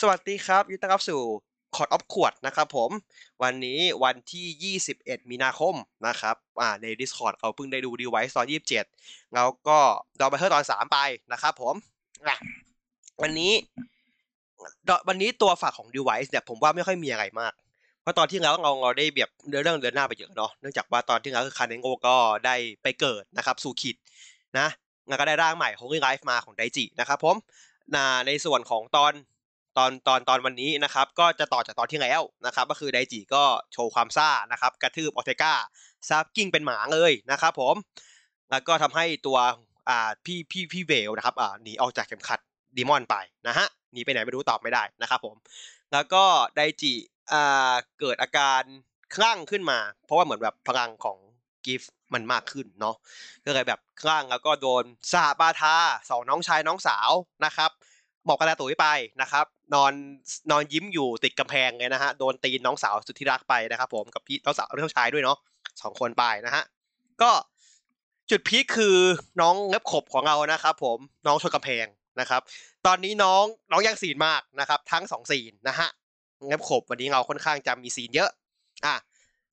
สวัสดีครับยินดีต้อนรับสู่คอร์ดออฟขวดนะครับผม วันนี้วันที่ 21 มีนาคมนะครับอ่าใน Discord เขาเพิ่งได้ดูดีไวซ์ตอน 27 แล้วก็ดอมไปเทอร์ตอน 3 ไปนะครับผมอะวันนี้วันนี้ตัวฝากของ device เนี่ยผมว่าไม่ค่อยมีอะไรมาก เพราะตอนที่แล้วเราเราได้แบบเดินเรื่องเดินหน้าไปเยอะเนาะเนื่องจากว่าตอนที่แล้วคือคาเนโงก็ได้ไปเกิดนะครับสู่ขิดนะแล้วก็ได้ร่างใหม่ของ Life มาของไดจินะครับผมนในส่วนของตอน ตอนตอนตอนวันนี้นะครับก็จะต่อจากตอนที่แล้วนะครับก็คือไดจิก็โชว์ความซ่านะครับกระทืบออเทกาซาบกิ้งเป็นหมาเลยนะครับผมแล้วก็ทำให้ตัวอ่าพี่พี่พี่เวลนะครับอ่าหนีออกจากเข็มขัดดีมอนไปนะฮะหนีไปไหนไม่รู้ตอบไม่ได้นะครับผมแล้วก็ไดจิอ่าเกิดอาการคลั่งขึ้นมา เพราะว่าเหมือนแบบพลังของกิฟมันมากขึ้นเนาะก็เลยแบบคลั่งแล้วก็โดนสาบาทาสองน้องชายน้องสาวนะครับบอกกระดาตุ๋ยไปนะครับ นอนนอนยิ้มอยู่ติดกำแพงเลยนะฮะโดนตีนน้องสาวสุดที่รักไปนะครับ ผมกับพี่น้องสาวน้องชายด้วยเนาะสองคนไปนะฮะก็จุดพีคคือน้องเล็บขบของเรานะครับ ผมน้องชนกำแพงนะครับ ตอนนี้น้องน้องยังซีนมากนะครับ ทั้งสองซีนนะฮะเล็บขบวันนี้เราค่อนข้างจะมีซีนเยอะอะ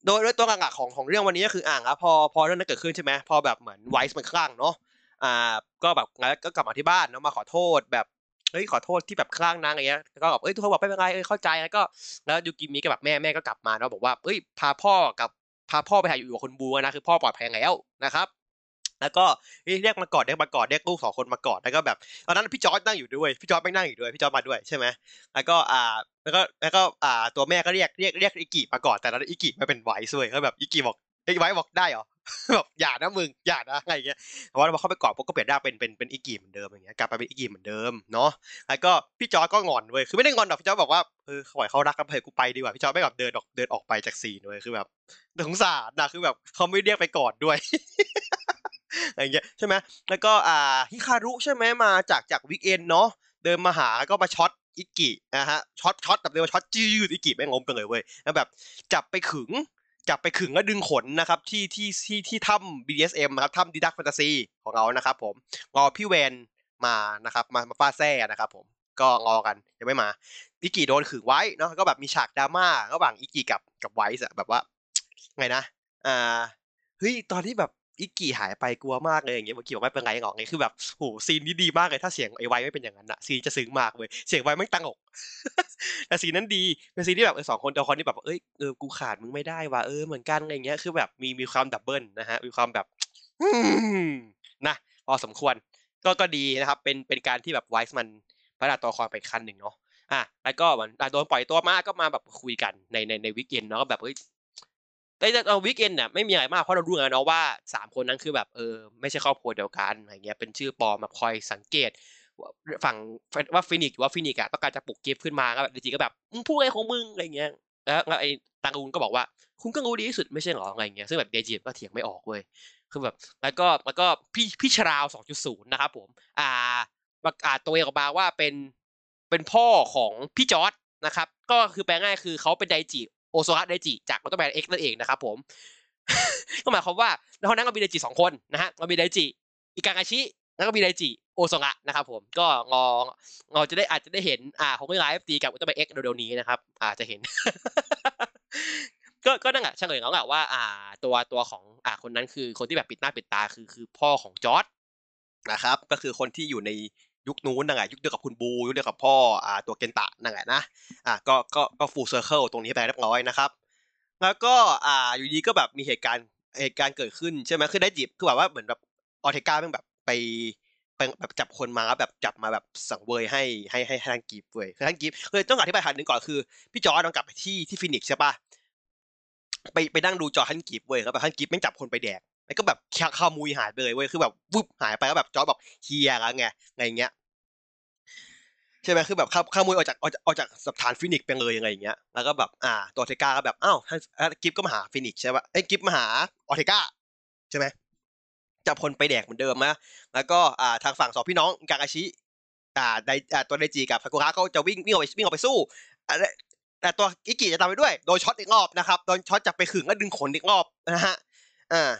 โดยโดยตัวหลักๆของของเรื่องวันนี้ก็คืออ่างครับพอพอเรื่องนั้นเกิดขึ้นใช่ไหมพอแบบเหมือนไวส์มันคลั่งเนาะอ่าก็แบบแล้วก็กลับมาที่บ้านเนาะมาขอโทษแบบ เฮ้ยขอโทษที่แบบคลั่งนางอะไรเงี้ยก็แบบเอ้ยทุกคนบอกไม่เป็นไรเอ้ยเข้าใจแล้วก็แล้วยูกิมิก็แบบแม่แม่ก็กลับมาเนาะบอกว่าเอ้ยพาพ่อกับพาพ่อไปหาอยู่กับคนบูนะคือพ่อปลอดภัยแล้วนะครับแล้วก็เรียกมากอดเรียกมากอดเรียกลูกสองคนมากอดแล้วก็แบบตอนนั้นพี่จอร์จนั่งอยู่ด้วยพี่จอร์จไม่นั่งอยู่ด้วยพี่จอร์จมาด้วยใช่ไหมแล้วก็อ่าแล้วก็แล้วก็อ่าตัวแม่ก็เรียกเรียกเรียกอิกิมากอดแต่ตอนนั้นอิกิไม่เป็นไวซ์ด้วยก็แบบอิกิบอกไอ้ไวซ์บอกได้เหรอ แบบอย่านะมึงอย่านะอะไรเงี้ยแต่ว่าพอเข้าไปกอดปุ๊บก็เปลี่ยนได้เป็นเป็นเป็นอิกิเหมือนเดิมอย่างเงี้ยกลับไปเป็นอิกิเหมือนเดิมเนาะแล้วก็พี่จอร์จก็งอนเว้ยคือไม่ได้งอนหรอกพี่จอร์จบอกว่าเออขาไหวเขารักกันไปกูไปดีกว่าพี่จอร์จไม่แบบเดินออกเดินออกไปจากซีนเว้ยคือแบบสงสารนะคือแบบเขาไม่เรียกไปกอดด้วยอะไรเงี้ยใช่ไหมแล้วก็อ่าฮิคารุใช่ไหมมาจากจากวิกเอนเนาะเดินมาหาก็มาช็อตอิกินะฮะช็อตช็อตแบบเดียวช็อตจืดอิกิแม่งงมไปเลยเว้ยแล้วแบบจับไปขึง จับไปขึงแล้วดึงขนนะครับที่ที่ที่ที่ถ้ำ BDSM นะครับถ้ำดิดักแฟนตาซีของเรานะครับผมรอพี่แวนมานะครับมามาฟาแซ่นะครับผมก็งอกันยังไม่มาอิกิโดนขึงไว้เนาะก็แบบมีฉากดราม่าระหว่างอิกิกับกับไวส์อะแบบว่าไงนะอ่าเฮ้ยตอนที่แบบ อิกิหายไปกลัวมากเลยอย่างเงี้ยเมื่อกี้บอกไม่เป็นไรหรอกไงคือแบบโหซีนนี้ดีมากเลยถ้าเสียงไอ้ไวซ์ไม่เป็นอย่างนั้นอะซีนจะซึ้งมากเลยเสียงไวซ์ไม่ตังอกแต่ซีนนั้นดีเป็นซีนที่แบบเอสองคนตัวคนที่แบบเอ้ยเออกูขาดมึงไม่ได้ว่ะเออเหมือนกันอะไรเงี้ยคือแบบมีมีความ double นะฮะมีความแบบนะพอสมควร ก็ก็ดีนะครับ เป็นเป็นการที่แบบไวส์มันพัฒนาตัวละครไปขั้นหนึ่งเนาะอะแล้วก็มันโดนปล่อยตัวมาก็มาแบบคุยกันในในใน Weekend เนาะแบบเฮ้ย แต่เรา Weekend เนี่ยไม่มีอะไรมากเพราะเรารู้แล้วเนาะว่าสามคนนั้นคือแบบเออไม่ใช่ครอบครัวเดียวกันอะไรเงี้ยเป็นชื่อปอมแบบคอยสังเกตฝั่งว่าฟินิกซ์ว่าฟินิกซ์อะต้องการจะปลุกกิฟขึ้นมาก็แบบจริงๆก็แบบมึงพูดอะไรของมึงอะไรเงี้ยแล้วไอ้ตังอุนก็บอกว่า คุณก็รู้ดีที่สุดไม่ใช่หรออะไรเงี้ยซึ่งแบบไดจิก็เถียงไม่ออกเว้ยคือแบบแล้วก็แล้วก็พี่พี่ชราว 2.0 นะครับผม อ่าประกาศตัวเองออกมาว่าเป็นเป็นพ่อของพี่จอร์จนะครับ ก็คือแปลง่ายๆคือเขาเป็นไดจิ โอโซระไดจิจากอุลตร้าแมนเอ็กซ์นั่นเองนะครับผมก็หมายความว่าในห้องนั้นเรามีไดจิสองคนนะฮะเรามีไดจิอิการาชิแล้วก็มีไดจิโอโซระนะครับผมก็งองอจะได้อาจจะได้เห็นอ่าของไลฟ์ตีกับอุลตร้าแมนเอ็กซ์เดี๋ยวนี้นะครับอาจจะเห็น ก็ก็นั่นแหละเฉลยแล้วแหละว่า อ่า ตัวตัวของอ่าคนนั้นคือคนที่แบบปิดหน้าปิดตาคือคือพ่อของจอร์ดนะครับ ก็คือคนที่อยู่ใน ยุคนู้นนั่นแหละยุคเดียวกับคุณบู ยุคเดียวกับพ่ออ่าตัวเกนตะนั่นแหละนะอ่าก็ก็ก็ full circle ตรงนี้ไปเรียบร้อยนะครับ แล้วก็อ่าอยู่ดีก็แบบมีเหตุการณ์เหตุการณ์เกิดขึ้นใช่ไหมคือได้จิบคือแบบว่าเหมือนแบบออเทก้าเป็นแบบไปไปแบบจับคนมาแล้วแบบจับมาแบบสังเวยให้ให้ให้ท่านกิฟเว้ยคือท่านกิฟคือต้องอธิบายทันหนึ่งก่อนคือพี่จอร์จต้องกลับไปที่ที่ฟินิกซ์ใช่ปะไปไปนั่งดูจอท่านกิฟเว้ยแล้วแบบท่านกิฟต์แม่งจับคนไปแดก แล้วก็แบบขโมยหายไปเลยเว้ยคือแบบวุบหายไปแล้วแบบจอร์จบอกเฮียแล้วไงไงเงี้ยใช่ไหมคือแบบขโมยออกจากออกจากออกจากสถานฟินิกซ์ไปเลยยังไงอย่างเงี้ยแล้วก็แบบอ่าตัวเทก้าก็แบบอ้าวกิฟก็มาหาฟินิกซ์ใช่ปะไอ้กิฟมาหาออเทก้าใช่ไหมจับคนไปแดกเหมือนเดิมนะแล้วก็อ่าทางฝั่งสองพี่น้องอิการาชิอ่าไดอ่าตัวไดจิกับซากุระเขาจะวิ่งวิ่งออกไปวิ่งออกไปสู้แต่ตัวอิกิจะตามไปด้วย โดนช็อตอีกรอบนะครับโดนช็อตจับไปขึงแล้วดึงขนอีกรอบนะฮะอ่า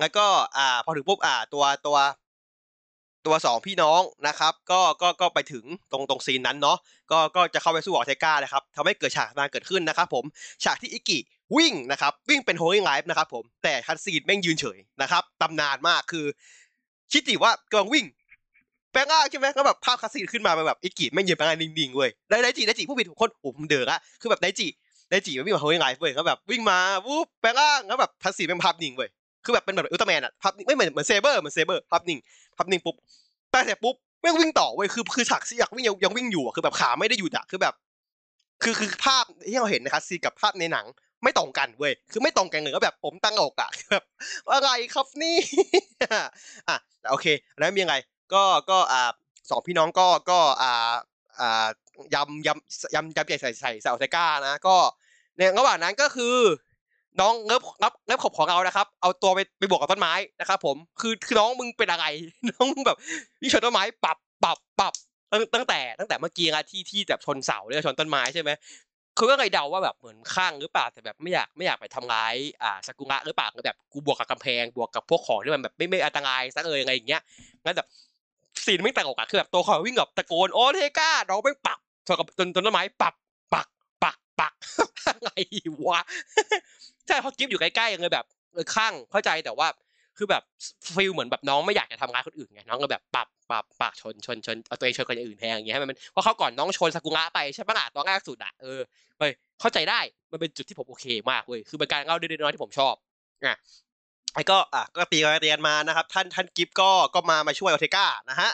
แล้วก็อ่าพอถึงปุ๊บอ่าตัวตัวตัวสองพี่น้องนะครับ ก็ก็ก็ไปถึงตรงตรงซีนนั้นเนาะก็ก็จะเข้าไปสู้ออเทก้านะครับทำให้เกิดฉากมาเกิดขึ้นนะครับผมฉากที่อิกิวิ่งนะครับวิ่งเป็น Holy Live นะครับผมแต่ cut scene แม่งยืนเฉยนะครับตำนานมากคือ คิดดูว่ากำลังวิ่งแปลงร่างใช่ไหมก็แบบภาพ cut scene ขึ้นมาแบบอิกิแม่งยืนแปลงร่างนิ่งๆเว้ยไดไดจิไดจิผู้ผิดทุกคนโอ้ผมเดือดอะคือแบบไดจิไดจิมันวิ่งมา Holy Live เว้ยเขาแบบวิ่งมาวูบแปลงร่างแล้วแบบ cut scene เป็นภาพนิ่งเว้ย คือแบบเป็นแบบอุลตร้าแมนอะภาพนิ่งไม่เหมือนเหมือนเซเบอร์เหมือนเซเบอร์ภาพนิ่งภาพนิ่งปุ๊บแปลงเสร็จปุ๊บแม่งวิ่งต่อเว้ยคือคือฉากที่อยากวิ่งยังยังวิ่งอยู่อะคือแบบขาไม่ได้หยุดอะคือแบบ คือคือภาพที่เราเห็นนะครับซีกับภาพในหนังไม่ตรงกันเว้ยคือไม่ตรงกันเลยก็แบบผมตั้งอกอะแบบอะไรครับนี่อะแต่โอเคแล้วมียังไงก็ก็อ่าสองพี่น้องก็ก็อ่าอ่ายำยำยำยำใหญ่ใส่ใส่ใส่ออเซก้านะก็ในระหว่างนั้นก็คือ น้องเงบงับเงิบขบของเรานะครับ เอาตัวไปไปบวกกับต้นไม้นะครับ ผมคือคือน้องมึงเป็นอะไร น้องมึงแบบวิ่ชนต้นไม้ปรับปรับปรับตั้งตั้งแต่ตั้งแต่เมื่อกี้อะที่ที่แบบชนเสาหรือชนต้นไม้ใช่ไหมคือก็เลยเดาว่าแบบเหมือนข้างหรือเปล่าแต่แบบไม่อยากไม่อยากไปทำร้ายอ่าสกุระหรือเปล่าแบบกูบวกกับกำแพงบวกกับพวกของที่มันแบบไม่ไม่อันตรายซะเลยอะไรอย่างเงี้ยงั้นแบบซีนไม่ตลกอะคือแบบตัวเขาวิ่งแบบตะโกนโอ้เทก้าน้องไม่ปักชนกับต้นต้นไม้ปักปักปักปักอะไรวะ ใช่เพราะกิฟอยู่ใกล้ๆเลยแบบเออข้างเข้าใจแต่ว่า คือแบบฟิลเหมือนแบบน้องไม่อยากจะทำร้ายคนอื่นไงน้องก็แบบปรับปรับปากชนชนชนเอาตัวเองชนคนอื่นแทนอย่างเงี้ยให้มันเพราะเขาก่อนน้องชนซากุระไปใช่ปะล่ะตอนแรกสุดอะเออเฮ้ยเข้าใจได้มันเป็นจุดที่ผมโอเคมากเว้ยคือเป็นการเล่าเล็กๆน้อยที่ผมชอบอะไอ้ก็อะก็ตีกันตีกันมานะครับ ท่านท่านกิฟก็ก็มามาช่วยออเทก้านะฮะ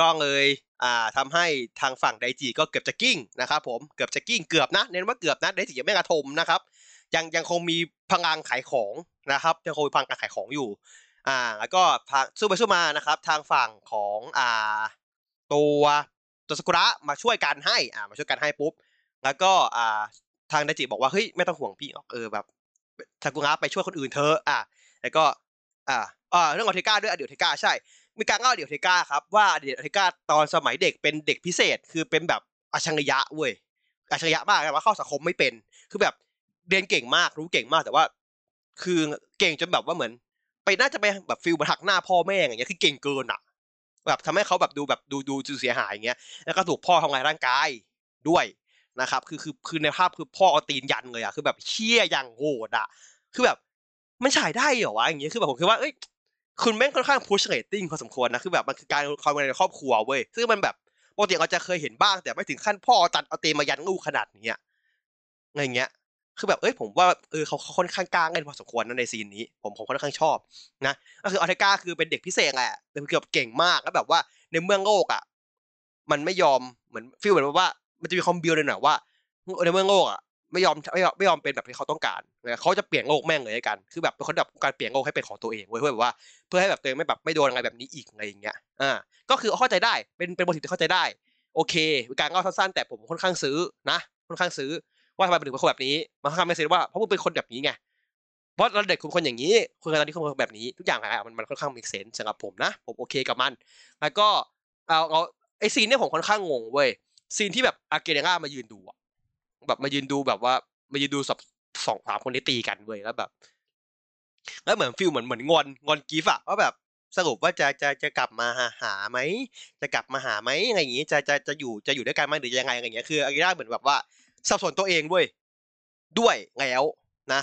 ก็เลยอ่าทำให้ทางฝั่งไดจิก็เกือบจะกิ้งนะครับผมเกือบจะกิ้งเกือบนะเน้นว่าเกือบนะไดจิยังไม่กระทมนะครับ ยังยังคงมีพลังขายของนะครับยังคงมีพลังการขายของอยู่อ่าแล้วก็ทางสู้ไปสู้มานะครับ ทางฝั่งของอ่าตัวตัวสกุระมาช่วยกันให้อ่ามาช่วยกันให้ปุ๊บ แล้วก็อ่าทางไดจิบอกว่าเฮ้ยไม่ต้องห่วงพี่หรอกเออแบบสกุระไปช่วยคนอื่นเธออ่าแล้วก็อ่าอ่าเรื่องออเทก้าด้วยอดีตเทก้าใช่ มีการเล่าอดีตเทก้าครับว่าอดีตเทก้าตอนสมัยเด็กเป็นเด็กพิเศษคือเป็นแบบอัจฉริยะเว้ยอัจฉริยะมากแต่ว่าเข้าสังคมไม่เป็นคือแบบ เรียนเก่งมากรู้เก่งมากแต่ว่า คือเก่งจนแบบว่าเหมือน ไปน่าจะไปแบบฟิลมาหักหน้าพ่อแม่อย่างเงี้ยคือเก่งเกินอะ แบบทำให้เขาแบบดูแบบดูดูดูเสียหายอย่างเงี้ยแล้วก็ถูกพ่อทำลายร่างกายด้วยนะครับ คือคือคือในภาพคือพ่อเอาตีนยันเลยอะคือแบบเชี่ยอย่างโหดอะคือแบบมันฉายได้เหรอวะอย่างเงี้ยคือแบบผมคิดว่าเอ้ยคุณแม่งค่อนข้าง push rating พอสมควรนะคือแบบมันคือการความในครอบครัวเว้ยซึ่งมันแบบปกติเราจะเคยเห็นบ้าง แต่ไม่ถึงขั้นพ่อตัดเอาตีนมายันลูกขนาดนี้อะไรเงี้ย คือแบบเอ้ยผมว่าเออเขาเขาค่อนข้างกลางกันพอสมควรนะใน scene นี้ ผมผมค่อนข้างชอบนะก็คือโอเทก้าคือเป็นเด็กพิเศษแหละแต่เกือบเก่งมากแล้วแบบว่าในเมืองโลกอะมันไม่ยอมเหมือนฟีลเหมือนว่ามันจะมีคอมบิวเลยหน่อยว่าในเมืองโลกอะไม่ยอมไม่ยอมไม่ยอมเป็นแบบที่เขาต้องการเขาจะเปลี่ยนโลกแม่งเลยกัน คือแบบเป็นคนแบบการเปลี่ยนโลกให้เป็นของตัวเองเว้ยเพื่อแบบว่าเพื่อให้แบบตัวเองไม่แบบไม่โดนอะไรแบบนี้อีกอะไรอย่างเงี้ยอ่าก็คือเข้าใจได้เป็นเป็นบทที่เข้าใจได้ โอเค การเล่าสั้นๆแต่ผมค่อนข้างซื้อนะค่อนข้างซื้อ ว่าทำไมเป็นถึงเป็นคนแบบนี้มันค่อนข้างเซนว่าเพราะมึงเป็นคนแบบนี้ไงเพราะเราเด็กคุณคนอย่างนี้คุณตอนนี้คุณคนแบบนี้ทุกอย่างอะมันมันค่อนข้างมี sense สำหรับผมนะผมโอเคกับมัน แล้วก็เอาเอาไอ scene เนี่ยผมค่อนข้างงงเว้ย scene ที่แบบอากิเลร่ามายืนดูอะแบบมายืนดูแบบว่ามายืนดูสับสองสามคนนี้ตีกันเว้ยแล้วแบบแล้วเหมือน feel เหมือนเหมือนงอนงอนกิฟอะว่าแบบสรุปว่าจะจะจะกลับมาหาหาไหมจะกลับมาหาไหมอะไรอย่างงี้จะจะจะอยู่จะอยู่ด้วยกันไหมหรือยังไงอะไรอย่างเงี้ยคืออากิเลร่าเหมือนแบบว่า สับสนตัวเองเว้ยด้วยแล้วนะ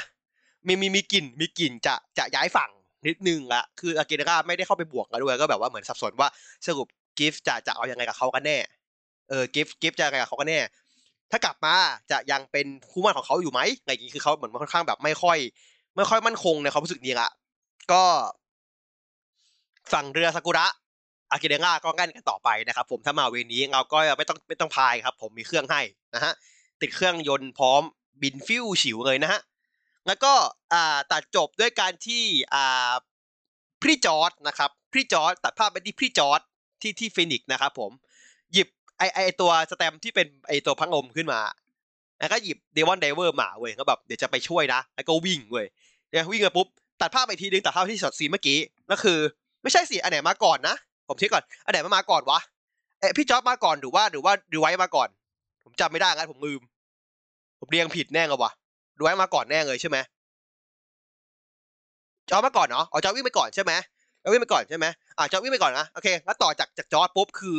มีมีมีกลิ่นมีกลิ่นจะจะย้ายฝั่งนิดนึงละคืออากิระไม่ได้เข้าไปบวกกันด้วยก็แบบว่าเหมือนสับสนว่าสรุปกิฟจะจะเอายังไงกับเขากันแน่เออกิฟกิฟจะยังไงกับเขากันแน่ ถ้ากลับมาจะยังเป็นคู่มั่นของเขาอยู่ไหมอะไรอย่างงี้คือเขาเหมือนค่อนข้างแบบไม่ค่อย ไม่ค่อยมั่นคงในความรู้สึกนี้ละก็ฝั่งเรือซากุระอากิเดงาก็งั้นกันต่อไปนะครับผมถ้ามาเวนี้เราก็ไม่ต้องไม่ต้องพายครับ ผมมีเครื่องให้นะฮะ ติดเครื่องยนต์พร้อมบินฟิ้วฉิวเลยนะฮะ แล้วก็อ่าตัดจบด้วยการที่อ่าพี่จอร์จนะครับพี่จอร์จตัดภาพไปที่พี่จอร์จที่ที่ฟีนิกซ์นะครับผม หยิบไอไอตัวสแตมที่เป็นไอตัวพังลมขึ้นมาแล้วก็หยิบ Demons Driver มาเว้ยก็แบบเดี๋ยวจะไปช่วยนะแล้วก็วิ่งเว้ยเนี่ยวิ่งมาปุ๊บตัดภาพไปทีนึงตัดภาพที่ช็อตซีเมื่อกี้ก็คือ ไม่ใช่สิอันไหนมาก่อนนะ ผมเช็คก่อนอันไหนมามาก่อนวะเอพี่จ๊อบมาก่อนหรือว่าหรือว่าดูไว้มาก่อน ผมจำไม่ได้งั้นผมลืม ผมเรียงผิดแน่เลยวะดูไว้มาก่อนแน่เลยใช่ไหมจอมาก่อนเนาะอ๋อจอวิ่งไปก่อนใช่ไหมโอวิ่งไปก่อนใช่ไหมอะจอวิ่งไปก่อนนะโอเคแล้วต่อจากจากจอปุ๊บคือ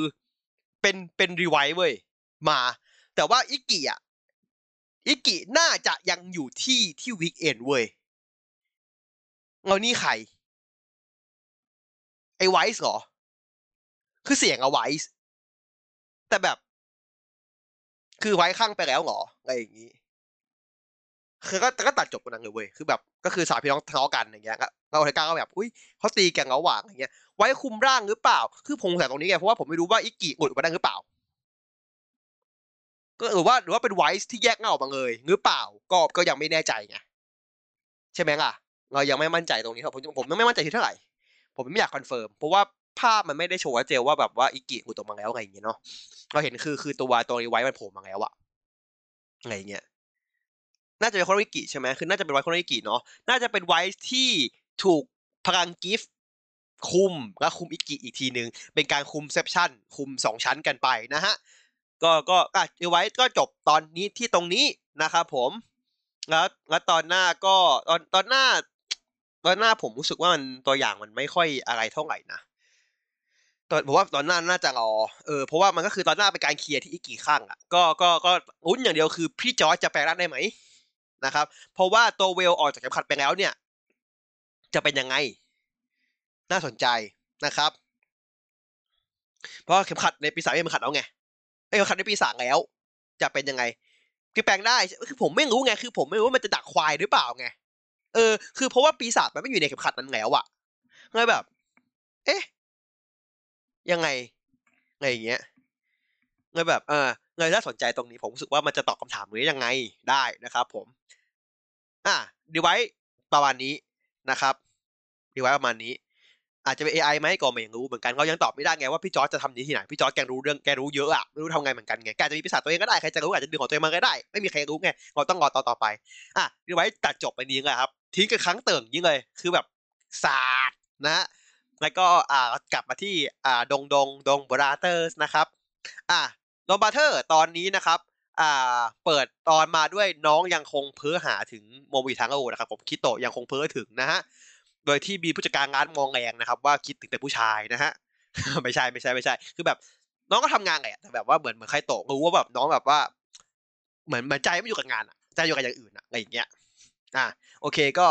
เป็นเป็นรีไวท์เว้ยมา แต่ว่าอิกิอะอิกิน่าจะยังอยู่ที่ที่วิกเอนเว้ยเรานี่ใครไอไวส์เหรอ คือเสียงอะไวส์แต่แบบ คือไว้ข้างไปแล้วเหรออะไรอย่างนี้ คือก็ก็ตัดจบกันนั้นเลยเว้ยคือแบบก็คือสามพี่น้องทะเลาะกันอย่างเงี้ยก็เราไทก้าก็แบบอุ้ยเขาตีแกันระหว่างอย่างเงี้ย ไว้คุมร่างหรือเปล่า คือผมสงสัยตรงนี้ไงเพราะว่าผมไม่รู้ว่าอิกิหลุดมาได้หรือเปล่า ก็หรือว่าหรือว่าเป็นไวส์ที่แยกเงาออกมาเลยหรือเปล่า ก็ก็ยังไม่แน่ใจไงใช่ไหมล่ะเรายังไม่มั่นใจตรงนี้ครับผมผมไม่มั่นใจที่เท่าไหร่ผมไม่อยาก confirm เพราะว่า ภาพมันไม่ได้โชว์ว่าเจลว่าแบบว่าอิกิหลุดออกมาแล้วอะไรอย่างเงี้ยเนาะเราเห็นคือคือตัวตัวนี้ไวซ์มันโผล่มาแล้วอะอะไรเงี้ยน่าจะเป็นคุมอิกิใช่ไหมคือน่าจะเป็นไวซ์คุมอิกิเนาะน่าจะเป็นไวซ์ที่ถูกพลังกิฟต์คุมและคุมอิกิอีกทีหนึ่งเป็นการคุม ception คุมสองชั้นกันไปนะฮะก็ก็อะไว้ก็จบตอนนี้ที่ตรงนี้นะครับผมแล้วแล้วตอนหน้าก็ตอนตอนหน้าตอนหน้าผมรู้สึกว่ามันตัวอย่างมันไม่ค่อยอะไรเท่าไหร่นะ ตอนผมว่าตอนหน้าน่าจะรอเออเพราะว่ามันก็คือตอนหน้าเป็นการเคลียร์ที่อีกกี่ข้างอะก็ก็ก็ลุ้นอย่างเดียวคือพี่จอร์จจะแปลงร่างได้ไหมนะครับ เพราะว่าตัวเวลออกจากเข็มขัดไปแล้วเนี่ย จะเป็นยังไง น่าสนใจนะครับ เพราะเข็มขัดในปีศาจไม่เข็มขัดแล้วไงไอ้เข็มขัดในปีศาจแล้ว จะเป็นยังไงคือแปลงได้คือผมไม่รู้ไงคือ ผมไม่รู้ว่ามันจะดักควายหรือเปล่าไงเออ คือเพราะว่าปีศาจมันไม่อยู่ในเข็มขัดนั้นแล้วอะเลยแบบ เอ๊ะ ยังไงอะไรอย่างเงี้ยเลยแบบเออเลยถ้าสนใจตรงนี้ผมรู้สึกว่ามันจะตอบคาถามนี้ยังไงได้นะครับ ผม อะดีไว้ประมาณนี้นะครับดีไว้ประมาณนี้ อาจจะเป็น AI ไหมก็ไม่รู้เหมือนกันเขายังตอบไม่ได้ไงว่าพี่จอร์จจะทำนี้ที่ไหนพี่จอร์จแกรู้เรื่องแกรู้เยอะอะไม่รู้ทำไงเหมือนกันไงแกจะมีปีศาจตัวเองก็ได้ใครจะรู้อาจจะดึงของตัวเองมาก็ได้ ไม่มีใครรู้ไงเราต้องรอต่อต่อไปอะดีไว้ตัดจบไปนี้เลยครับทิ้งกันครั้งเติ่งยิ่งเลย คือแบบศาสตร์นะ แล้วก็อ่ากลับมาที่อ่าดงดงดงบราเตอร์สนะครับอ่าดงบราเตอร์ตอนนี้นะครับอ่าเปิดตอนมาด้วยน้องยังคงเพ้อหาถึงโมบิทังโอนะครับผมคิโตะยังคงเพ้อถึงนะฮะโดยที่มีผู้จัดการงานมองแรงนะครับ ว่าคิดถึงแต่ผู้ชายนะฮะไม่ใช่ไม่ใช่ไม่ใช่ คือแบบ น้องก็ทำงานแหละแต่แบบว่าเหมือนเหมือนใครโตรู้ว่าแบบน้องแบบว่า เหมือนเหมือนใจไม่อยู่กับงานอะใจอยู่กับอย่างอื่นอะอะไรอย่างเงี้ยอ่าโอเคก็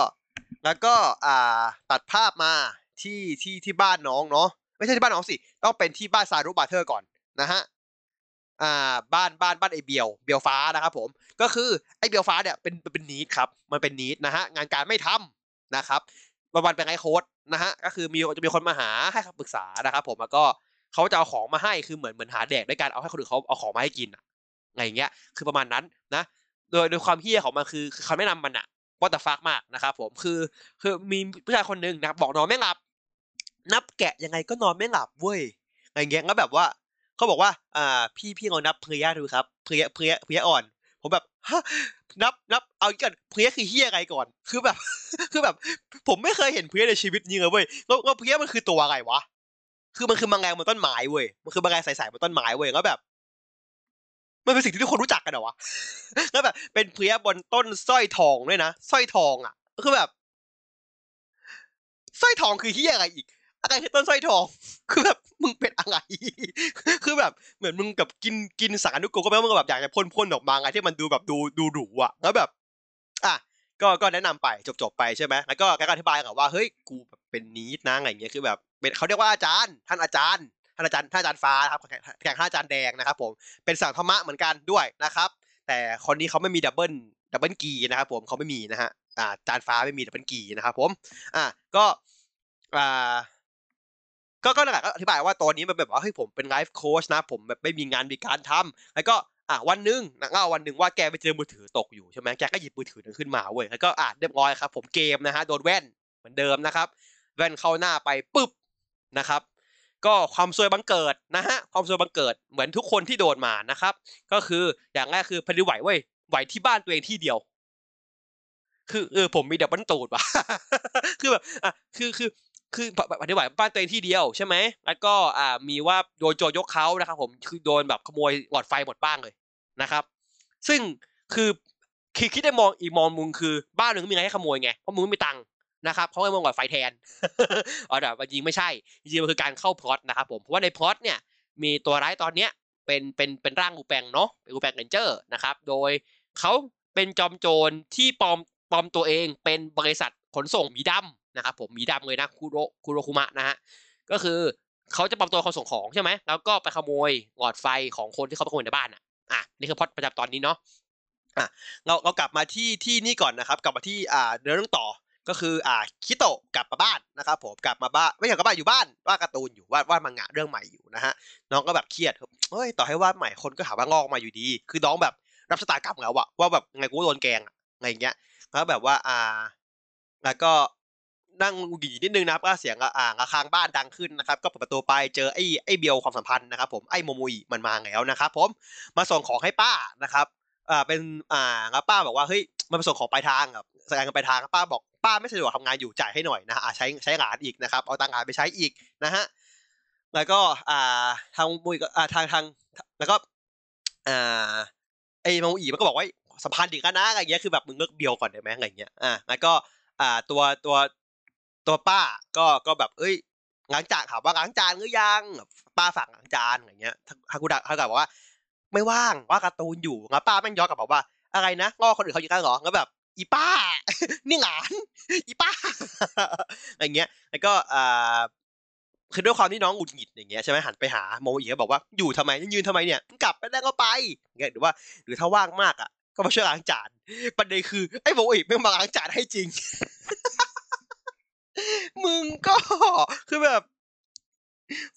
แล้วก็อ่าตัดภาพมา ที่ที่ที่บ้านน้องเนาะไม่ใช่ที่บ้านน้องสิต้องเป็นที่บ้านซารุบาเทอร์ก่อนนะฮะอ่าบ้านบ้านบ้านไอเบียวเบียวฟ้านะครับผมก็คือไอเบียวฟ้าเนี่ยเป็นเป็นนีดครับมันเป็นนีดนะฮะงานการไม่ทำนะครับวันวันเป็นไงโค้ดนะฮะก็คือมีจะมีคนมาหาให้คำปรึกษานะครับผมแล้วก็เขาจะเอาของมาให้คือเหมือนเหมือนหาแดกด้วยการเอาให้คนอื่นเขาเอาของมาให้กินอะอะไรเงี้ยคือประมาณนั้นนะโดยโดยความเฮี้ยของมันคือคือเขาไม่นำมันอะว่าแต่ฟักมากนะครับผมคือคือมีผู้ชายคนหนึ่งนะครับบอกน้อนไม่หลับ นับแกะยังไงก็นอนไม่หลับเว้ยอะไรเงี้ยก็แบบว่าเขาบอกว่าอ่าพี่พี่ลองนับเพลียดูครับเพลียเพลียเพลียอ่อนผมแบบฮะนับนับเอาอีกก่อนเพลียคือเฮี้ยอะไรก่อน คือแบบ คือแบบ ผมไม่เคยเห็นเพลียในชีวิตจริงเลยเว้ยแล้วแล้วเพลียมันคือตัวอะไรวะ คือมันคือแมลงบนต้นไม้เว้ยมันคือแมลงใสๆบนต้นไม้เว้ยแล้วแบบ มันเป็นสิ่งที่ทุกคนรู้จักกันเหรอวะแล้วแบบ เป็นเพลียบนต้นสร้อยทองด้วยนะสร้อยทองอะ คือแบบสร้อยทองคือเฮียอะไรอีก อะไรคือต้นสร้อยทอง คือแบบมึงเป็นอะไร คือแบบเหมือนมึงกับกินกินสารนุกโกก็แปลว่ามึงแบบอยากจะพ่นพ่นออกมาไงที่มันดูแบบดูดูหรูอะ แล้วแบบ อะก็ก็แนะนำไปจบจบไปใช่ไหมแล้วก็แกก็อธิบายกับว่าเฮ้ยกูแบบเป็นนีดนะอะไรเงี้ยคือแบบเป็นเขาเรียกว่าอาจารย์ ท่านอาจารย์ท่านอาจารย์ท่านอาจารย์ฟ้าครับแข่งท่านอาจารย์แดงนะครับ ผมเป็นสั่งธรรมะเหมือนกันด้วยนะครับ แต่คนนี้เขาไม่มีดับเบิลดับเบิลกีนะครับ ผมเขาไม่มีนะฮะอาจารย์ฟ้าไม่มีดับเบิลกีนะครับ ผม อ่าก็อ่า ก็ก็นั่นแหละก็อธิบายว่าตอนนี้มันแบบว่าเฮ้ยผมเป็นไลฟ์โค้ชนะ ผมแบบไม่มีงานมีการทำแล้วก็อะวันหนึ่งนะเล่าวันหนึ่งว่าแกไปเจอมือถือตกอยู่ใช่ไหมแกก็หยิบมือถือนั้นขึ้นมาเว้ยแล้วก็อะเรียบร้อยครับผมเกมนะฮะโดนแว่นเหมือนเดิมนะครับ แว่นเข้าหน้าไปปุ๊บนะครับก็ความซวยบังเกิดนะฮะความซวยบังเกิดเหมือนทุกคนที่โดนมานะครับ ก็คืออย่างแรกคือแผ่นดิไหวเว้ยไหวที่บ้านตัวเองที่เดียว คือเออผมมีดับเบิลตูดว่ะคือแบบอะคือคือ คือแผ่นดินไหวบ้านตัวเองที่เดียวใช่ไหมแล้วก็อ่ามีว่าโดนโจรยกเค้านะครับ ผมคือโดนแบบขโมยหลอดไฟหมดบ้านเลยนะครับ ซึ่งคือคิดคิดได้มองอีกมองมุมคือบ้านหนึ่งมีอะไรให้ขโมยไงเพราะมึงไม่มีตังค์นะครับเขาให้มองก่อนไฟแทนอ๋อแต่จริงไม่ใช่จริงมันคือการเข้าพล็อตนะครับ ผมเพราะว่าในพล็อตเนี่ย มีตัวร้ายตอนเนี้ยเป็นเป็นเป็นร่างลูแปงเนาะเป็นลูแปงเรนเจอร์นะครับ โดยเขาเป็นจอมโจรที่ปลอมปลอมตัวเองเป็นบริษัทขนส่งหมีดำ นะครับผมหมีดำเลยนะคุโรคุโรคุมะนะฮะก็คือเขาจะปลอมตัวคนส่งของใช่ไหมแล้วก็ไปขโมยหลอดไฟของคนที่เขาไปขโมยในบ้านอะอะนี่คือพอตประจำตอนนี้เนาะอะเราเรากลับมาที่ที่นี่ก่อนนะครับ กลับมาที่อ่าเรื่องต่อก็คืออ่าคิโตะกลับมาบ้านนะครับผมกลับมาบ้านไม่ใช่กลับบ้านอยู่บ้านวาดการ์ตูนอยู่วาดวาดมังงะเรื่องใหม่อยู่นะฮะน้องก็แบบเครียดเฮ้ยต่อให้วาดใหม่คนก็หาว่างอกมาอยู่ดี คือน้องแบบรับชะตากรรมแล้วอะว่าแบบไงกูโดนแกงอะไรอย่างเงี้ยแล้วแบบว่าอ่าแล้วก็ นั่งดหงิดนิดนึงนะครับก็เสียงอ่างระฆังบ้านดังขึ้นนะครับ ก็เปิดประตูไปเจอไอ้ไอ้เบลความสัมพันธ์นะครับผมไอ้โมโมอิมันมาแล้วนะครับผมมาส่งของให้ป้านะครับอ่าเป็นอ่าแล้วป้าบอกว่าเฮ้ยมันมาส่งของปลายทางครับแสดงกันปลายทางป้าบอกป้าไม่สะดวกทำงานอยู่จ่ายให้หน่อยนะฮะอ่าใช้ใช้หลานอีกนะครับเอาตังค์หลานไปใช้อีกนะฮะแล้วก็อ่าทางมุยก็อ่าทางทางแล้วก็อ่าไอ้โมโมอิมันก็บอกว่าสัมพันธ์อีกแล้วนะอะไรเงี้ยคือแบบมึงเลิกเบียวก่อนได้ไหมอะไรเงี้ยอ่าแล้วก็อ่าตัวตัว ตัวป้าก็ก็แบบเอ้ยล้างจานถามว่าล้างจานหรือยังป้าฝากล้างจานอะไรเงี้ยฮากุดะฮากุดะบอกว่า ไม่ว่างว่าการ์ตูนอยู่แล้วป้าแม่งย้อนกลับบอกว่า อะไรนะงอคนอื่นเขาอยู่กันเหรอแล้วแบบ อีป้า นี่หลาน อีป้าอะไรเงี้ย แล้วก็อ่าคือด้วยความที่น้องหงุดหงิดอย่างเงี้ยใช่ไหมหันไปหาโมอีก็บอกว่าอยู่ทำไมยืนทำไมเนี่ยกลับไปได้ก็ไปเงี้ยหรือว่า หรือถ้าว่างมากอะก็มาช่วยล้างจานประเด็นคือไอ้โมอีไม่มาล้างจานให้จริง มึงก็คือแบบ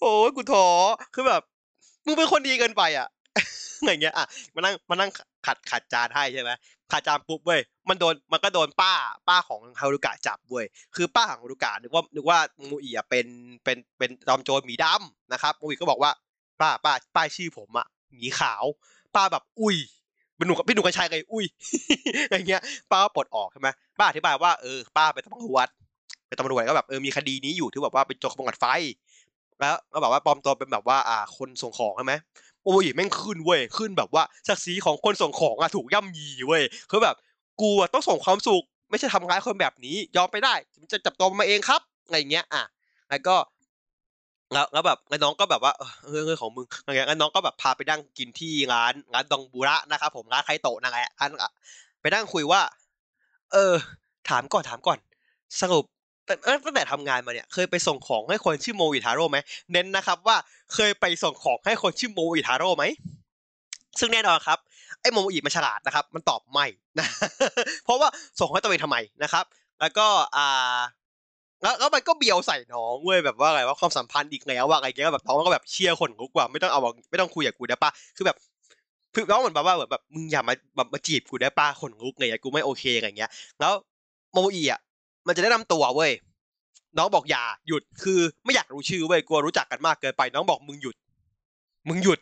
โอ้ยกูท้อคือแบบ มึงเป็นคนดีเกินไปอะอย่างเงี้ยอะมานั่งมานั่งขัดขัดจานให้ใช่ไหมขัดจานปุ๊บเว้ยมันโดนมันก็โดนป้าป้าของฮารุกะจับเว้ยคือป้าของฮารุกะนึกว่านึกว่ามูอีอะเป็นเป็นเป็นจอมโจรหมีดำนะครับมูอีก็บอกว่า ป้าป้าป้าชื่อผมอะหมีขาว ป้าแบบอุ้ยเป็นหนูพี่หนูกัญชัยเลยอุ้ยอย่างเงี้ย ป้าก็ปลดออกใช่ไหมป้าอธิบายว่าเออป้าเป็นตำรวจ เป็นตำรวจก็แบบเออมีคดีนี้อยู่ที่แบบว่าเป็นโจรขโมยกัดไฟ แล้วก็แบบว่าปลอมตัวเป็นแบบว่าอ่าคนส่งของใช่ไหมโอ้ยแม่งขึ้นเว้ยขึ้นแบบว่าศักดิ์ศรีของคนส่งของอะถูกย่ำยีเว้ยคือแบบกูอะต้องส่งความสุข ไม่ใช่ทำร้ายคนแบบนี้ ยอมไปได้จะจับตัวมาเองครับอะไรเงี้ยอะแล้วก็แล้วแล้วแบบแล้วน้องก็แบบว่าเออเรื่องของมึงอะไรเงี้ยแล้วน้องก็แบบพาไปนั่งกินที่ร้านร้านดองบุระนะครับผมร้านไคโตะนั่นแหละอันไปนั่งคุยว่า เออ ถามก่อนถามก่อน สรุป แต่ตั้งแต่ทำงานมาเนี่ยเคยไปส่งของให้คนชื่อโมอิทาโร่ไหมเน้นนะครับว่าเคยไปส่งของให้คนชื่อโมอิทาโร่ไหมซึ่งแน่นอนครับไอ้โมอิมันฉลาดนะครับ มันตอบไม่นะเพราะว่าส่งให้ตัวเองทำไมนะครับ แล้วก็อ่าแล้วแล้วมันก็เบียวใส่น้องเว้ยแบบว่าอะไรว่าความสัมพันธ์อีกแล้วว่าอะไรเงี้ยแบบน้องก็แบบเชียร์คนลุกว่าไม่ต้องเอาไม่ต้องคุยกับกูได้ปะคือแบบคือน้องเหมือนแบบว่าแบบมึงอย่ามาแบบมาจีบกูได้ปะคนลุกไงกูไม่โอเคอะไรเงี้ย แล้วโมอีอะ มันจะได้นำตัวเว้ยน้องบอกอย่าหยุดคือไม่อยากรู้ชื่อเว้ยกลัวรู้จักกันมากเกินไป น้องบอกมึงหยุด มึงหยุด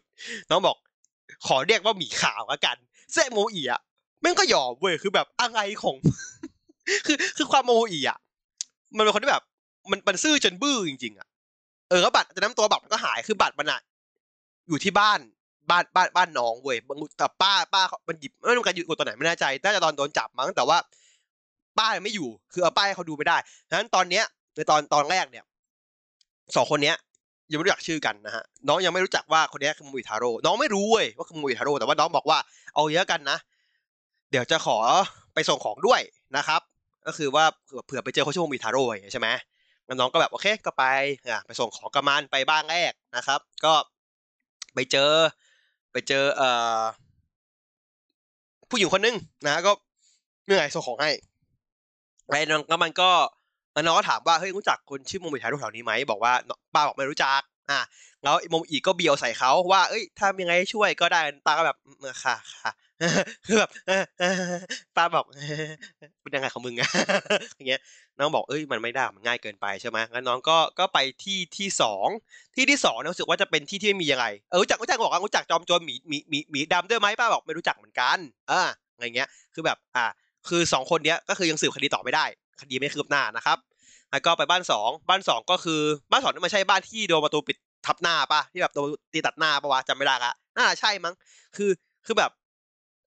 น้องบอก ขอเรียกว่าหมีขาวละกันเซโมอีอะแม่งก็ยอมเว้ยคือแบบอะไรของ คือคือความโมอีอะ มันเป็นคนที่แบบ มันมันซื่อจนบื้อจริง ๆ อะเออแล้วบัตรจะน้ำตัวบัตรมันก็หายคือบัตรมันอะอยู่ที่บ้านบ้านบ้านบ้านน้องเว้ยแต่ป้าป้ามันหยิบไม่รู้การหยิบกดตัวไหนไม่แน่ใจน่าจะตอนโดนจับมั้งแต่ว่า ป้ายไม่อยู่ คือเอาป้ายเขาดูไม่ได้ดังนั้นตอนเนี้ยในตอนตอนแรกเนี่ยสองคนเนี้ยยังไม่รู้จักชื่อกันนะฮะน้องยังไม่รู้จักว่าคนนี้คือมูอิทาโร่น้องไม่รู้เว้ยว่าคือมูอิทาโร่แต่ว่าน้องบอกว่าเอาเยอะกันนะ เดี๋ยวจะขอไปส่งของด้วยนะครับ ก็คือว่าเผื่อไปเจอเขาชื่อมูอิทาโร่ใช่ไหมแล้วน้องก็แบบโอเคก็ไปอะไปส่งของกับมันไปบ้างแรกนะครับ ก็ไปเจอ ไปเจอเอ่อผู้หญิงคนนึงนะ ก็เมื่อไงส่งของให้ ไอ้น้องแล้วมันก็น้องก็ถามว่าเฮ้ยรู้จักคนชื่อโมมิทายรุแถวนี้ไหมบอกว่าป้าบอกไม่รู้จัก อะแล้วโมอีก็เบียวใส่เขาว่าเอ้ยถ้ามีไงช่วยก็ได้ตาก็แบบค่ะค่ะคือแบบป้าบอกเป็นยังไงของมึงอะอย่างเงี้ยน้องบอกเอ้ยมันไม่ได้มันง่ายเกินไปใช่ไหมงั้นน้องก็ก็ไปที่ที่สองที่ที่สองรู้สึกว่าจะเป็นที่ที่ไม่มีอะไรเออรู้จักรู้จักบอกว่ารู้จักจอมโจรหมีหมีหมีหมีดำด้วยไหมป้าบอกไม่รู้จักเหมือนกันอ่าอะไรเงี้ย คือแบบอ่า คือสองคนเนี้ยก็คือยังสืบคดีต่อไม่ได้ คดีไม่คืบหน้านะครับ แล้วก็ไปบ้านสองบ้านสองก็คือบ้านสองนี่ไม่ใช่บ้านที่โดนประตูปิดทับหน้าปะที่แบบโดนตีตัดหน้าปะวะจำไม่ได้ละน่าใช่มั้ง คือคือแบบ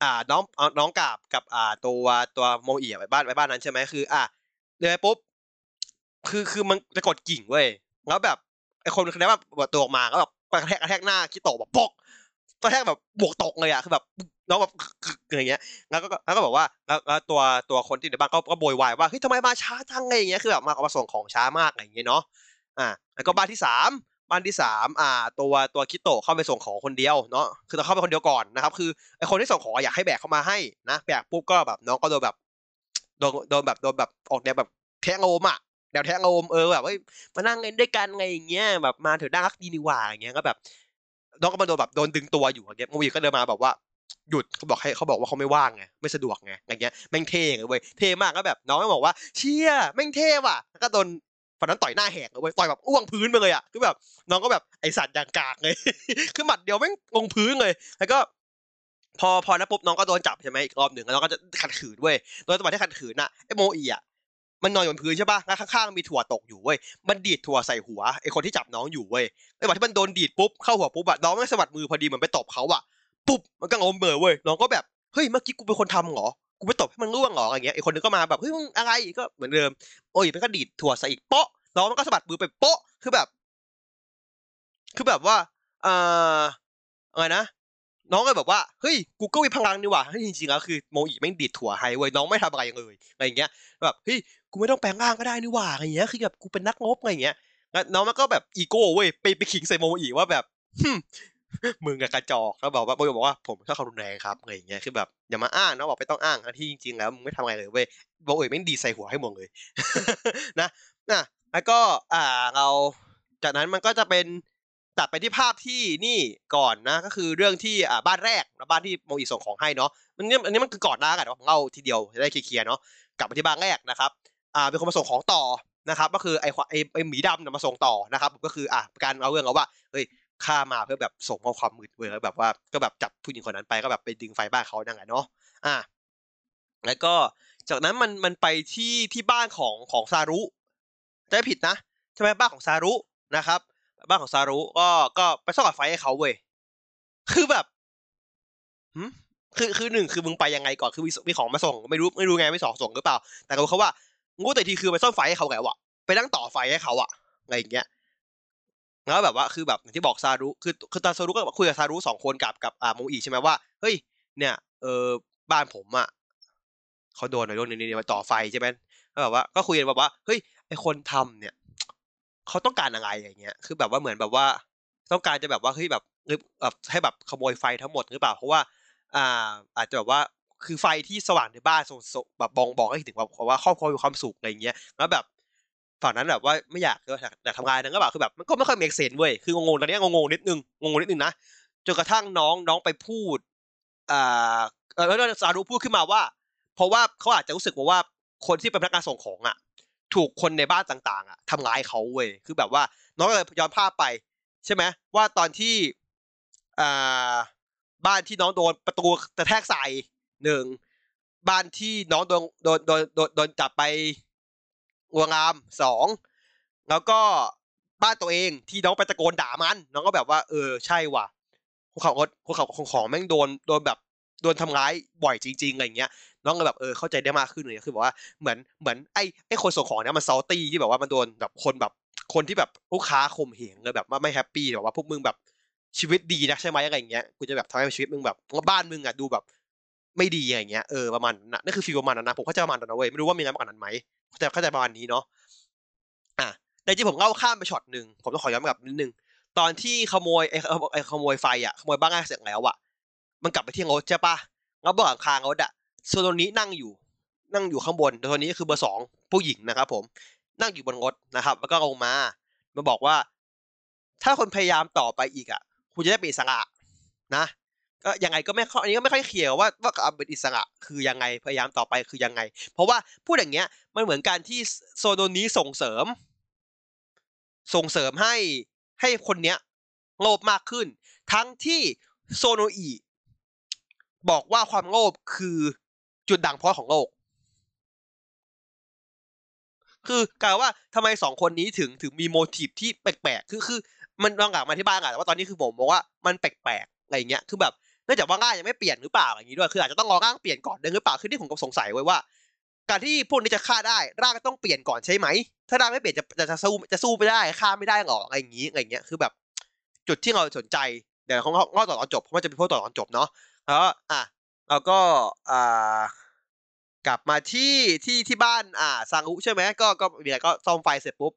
อ่าน้องน้องกับกับอ่าตัวตัวโมเอีไปบ้านไปบ้านนั้นใช่ไหมคือ อ่าเดินไปปุ๊บคือคือมันจะกดกิ่งเว้ยแล้วแบบไอคนคนนี้แบบแบบตัวออกมาก็แบบกระแทกกระแทกหน้าคิโตะแบบปก กระแทกแบบบวกตกเลยอะคือแบบน้องแบบอย่างเงี้ย แล้วก็แล้วก็บอกว่าแล้วแล้วตัวตัวคนที่ในบ้านก็ก็โวยวายว่าเฮ้ยทำไมมาช้าจังไงอย่างเงี้ยคือแบบมามาส่งของช้ามากอะไรอย่างเงี้ยเนาะอ่าแล้วก็บ้านที่สามบ้านที่สามอ่า ตัวตัวคิโตเข้าไปส่งของคนเดียวเนาะคือต้องเข้าไปคนเดียวก่อนนะครับ คือไอคนที่ส่งของอยากให้แบกเข้ามาให้นะแบกปุ๊บก็แบบน้องก็โดนแบบโดนโดนแบบโดนแบบออกแนวแบบแทงโอมอะแนวแทงโอมเออแบบว่ามานั่งเล่นด้วยกันไงอย่างเงี้ยแบบมาเถอะน่ารักดีนี่หว่าอย่างเงี้ยก็แบบ น้องก็มาโดนแบบโดนดึงตัวอยู่อย่างเงี้ยมูวีก็เดินมาแบบว่าหยุดเขาบอกให้เขาบอกว่าเขาไม่ว่างไงไม่สะดวกไงอย่างเงี้ยแม่งเท่เลยเว้ยเท่มากก็แบบ น้องก็บอกว่าเชี่ยแม่งเท่ว่ะแล้วก็โดนฝันนั้นต่อยหน้าแหกเลยเว้ยต่อยแบบอ้วงพื้นไปเลยอะคือแบบ น้องก็แบบไอสัตว์อย่างกากเลยคือหมัดเดียวแม่งลงพื้นเลย แล้วก็ พอพอนะปุ๊บน้องก็โดนจับใช่ไหมอีกรอบหนึ่งแล้วน้องก็จะขัดขืนเว้ยโดยจังหวะที่ขัดขืนน่ะไอโมอีอะ มันนอนอยู่บนพื้นใช่ป่ะแล้วข้างๆมีถั่วตกอยู่เว้ย มันดีดถั่วใส่หัวไอคนที่จับน้องอยู่เว้ยไอจังหวะที่มันโดนดีดปุ๊บเข้าหัวปุ๊บอะน้องไม่สะบัดมือพอดีเหมือนไปตบเขาอะปุ๊บมันก็งมเบอเว้ยน้องก็แบบเฮ้ยเมื่อกี้กูเป็นคนทำเหรอกูไปตบให้มันร่วงเหรออะไรเงี้ยไอคนนึงก็มาแบบเฮ้ยมึงอะไรก็เหมือนเดิมโอ้ยมันก็ดีดถั่วใส่อีกเปาะน้องมันก็สะบัดมือไปโป๊ะคือแบบ คือแบบว่าเอ่ออะไรนะน้องก็แบบว่าเฮ้ยกูก็มีพลังนี่หว่าจริงๆแล้วคือโมอีแม่ดีดถั่วให้เว้ยน้องไม่ทำอะไรเลยอะไรเงี้ยแบบเฮ้ย กูไม่ต้องแปลงร่างก็ได้นี่หว่าอะไรเงี้ย คือแบบกูเป็นนักงบอะไรเงี้ยแล้วน้องมันก็แบบอีโก้เว้ยไปไปขิงใส่โมอีว่าแบบมึงกับกระจอกแล้วบอกว่าโมบอกว่าผมแค่ควารุนแรงครับอะไรเงี้ยคือแบบอย่ามาอ้างนะบอกไม่ต้องอ้างที่จริงๆแล้วมึงไม่ทำอะไรเลยเว้ยโมอีแม่ดีใส่หัวให้หมดเลยนะนะแล้วก็อ่าเราจากนั้นมันก็จะเป็นตัดไปที่ภาพที่นี่ก่อนนะ ก็คือเรื่องที่อ่าบ้านแรกนะบ้านที่โมอีส่งของให้เนาะมันเนี่ยอันนี้มันคือก่อนหน้ากันของเราทีเดียวจะได้เคลียร์เนาะกลับไปที่บ้านแรกนะครับ อ่าเป็นคนมาส่งของต่อนะครับ ก็คือไอ้ไอ้ไอ้หมีดำเนะมาส่งต่อนะครับก็คืออ่าการเอาเรื่องเอาว่าเฮ้ยข้ามาเพื่อแบบส่งข้อความมืดเว้ยแล้วแบบว่าก็แบบจับผู้หญิงคนนั้นไปก็แบบไปดึงไฟบ้านเขานั่นแหละเนาะอ่าแล้วก็จากนั้นมันมันไปที่ที่บ้านของของซารุจะไม่ผิดนะใช่ไหมบ้านของซารุนะครับ บ้านของซารุก็ก็ไปซ่อนไฟให้เขาเว้ยคือแบบหืมคือคือหนึ่งคือมึงไปยังไงก่อนคือมีมีของมาส่ง ไม่รู้ไม่รู้ไงไม่สองส่งหรือเปล่า แต่รู้เขาว่า งูแต่ทีคือไปซ่อนไฟให้เขาไงวะไปนั่งต่อไฟให้เขาอะอะไรอย่างเงี้ยแล้วแบบว่าคือแบบอย่างที่บอกซารุคือคือตาซารุก็คุยกับซารุสองคนกับกับอ่าโมอีใช่ไหมว่าเฮ้ยเนี่ยเออบ้านผมอะเขาโดนในโดนนี้มาต่อไฟใช่ไหมก็แบบว่าก็คุยกันแบบว่าเฮ้ยไอคนทำเนี่ยเขาต้องการอะไรอย่างเงี้ย คือแบบว่าเหมือนแบบว่า ต้องการจะแบบว่าเฮ้ยแบบแบบให้แบบขโมยไฟทั้งหมดหรือเปล่าเพราะว่า อ่า อาจจะแบบว่า คือไฟที่สว่างในบ้านส่งแบบบองบอกให้ถึงแบบว่าครอบครัวมีความสุขอะไรเงี้ยแล้วแบบฝั่งนั้นแบบว่าไม่อยากอยากทำงานนั่นก็แบบคือแบบมันก็ไม่ค่อยเมกเซนเว้ยคืองงๆตอนนี้งงๆนิดนึงงงๆนิดนึงนะจนกระทั่งน้องน้องไปพูดอ่าแล้วซารุพูดขึ้นมาว่า เพราะว่าเขาอาจจะรู้สึกว่าคนที่เป็นพนักงานส่งของอะ ถูกคนในบ้านต่างๆ อะทำร้ายเขาเว้ยคือแบบว่า น้องก็เลยย้อนภาพไป ใช่ไหมว่าตอนที่อ่าบ้านที่น้องโดนประตูกระแทกใส่ หนึ่งบ้านที่น้องโดนโดนโดนโดนโดนจับไปวัวงามสองแล้วก็บ้านตัวเองที่น้องไปตะโกนด่ามัน น้องก็แบบว่า เออใช่ว่ะภูเขาภูเขาของของแม่งโดนโดนแบบโดนทำร้ายบ่อยจริงๆอะไรเงี้ย น้องก็แบบเออเข้าใจได้มากขึ้นเลยคือแบบว่าเหมือนเหมือนไอ้ไอ้คนส่งของเนี้ยมันซอลตี้ที่แบบว่ามันโดนแบบคนแบบคนที่แบบลูกค้าข่มเหงเลยแบบว่าไม่แฮปปี้แบบว่าพวกมึงแบบชีวิตดีนะใช่ไหมอะไรเงี้ยกูจะแบบทำให้ชีวิตมึงแบบบ้านมึงอะดูแบบ ไม่ดีอะไรเงี้ยเออประมาณนั้นนั่นคือฟีลประมาณนั้นนะผมเข้าใจประมาณนั้นนะเว้ยไม่รู้ว่ามีอะไรมากกว่านั้นไหมแต่เข้าใจประมาณนี้เนาะอะแต่จริงผมเล่าข้ามไปช็อตหนึ่งผมต้องขอย้อนกลับนิดนึงตอนที่ขโมยไอ้ไอ้ขโมยไฟอะขโมยบ้านง่ายเสร็จแล้วอะมันกลับไปที่รถใช่ปะแล้วบอกคางรถอะโซนนี้นั่งอยู่ นั่งอยู่ข้างบนตัวนี้คือเบอร์สองผู้หญิงนะครับ ผมนั่งอยู่บนรถนะครับ แล้วก็ลงมามาบอกว่า ถ้าคนพยายามต่อไปอีกอะ คุณจะได้เป็นอิสระนะ ก็ยังไงก็ไม่อันนี้ก็ไม่ค่อยเคลียร์ว่าว่าการเป็นอิสระคือยังไงพยายามต่อไปคือยังไง เพราะว่าพูดอย่างเงี้ยมันเหมือนการที่โซโนนี้ส่งเสริม ส่งเสริมให้ให้คนเนี้ยโลภมากขึ้น ทั้งที่โซโนอีบอกว่าความโลภคือจุดด่างพร้อยของโลก คือกล่าวว่าทำไมสองคนนี้ถึงถึงมีโมทีฟที่แปลกๆ คือคือมันลองกลับมาที่บ้านอะแต่ว่าตอนนี้คือผมบอกว่ามันแปลกๆอะไรเงี้ย คือแบบ เนื่องจากว่าง่ายยังไม่เปลี่ยนหรือเปล่าอย่างนี้ด้วยคืออาจจะต้องรอร่างเปลี่ยนก่อนเดินหรือเปล่าคือที่ผมก็สงสัยไว้ว่า การที่พวกนี้จะฆ่าได้ร่างต้องเปลี่ยนก่อนใช่ไหม ถ้าร่างไม่เปลี่ยนจะจะจะสู้จะสู้ไม่ได้ฆ่าไม่ได้หรออะไรอย่างนี้อะไรอย่างเงี้ยคือแบบ จุดที่เราสนใจเดี๋ยวเขาเขาต่อตอนจบเพราะว่าจะเป็นพวกต่อตอนจบเนาะแล้วอะเราก็อ่ากลับมาที่ที่ที่บ้านอ่าซางอุใช่ไหมก็ก็มีอะไรก็ซ่อมไฟเสร็จปุ๊บ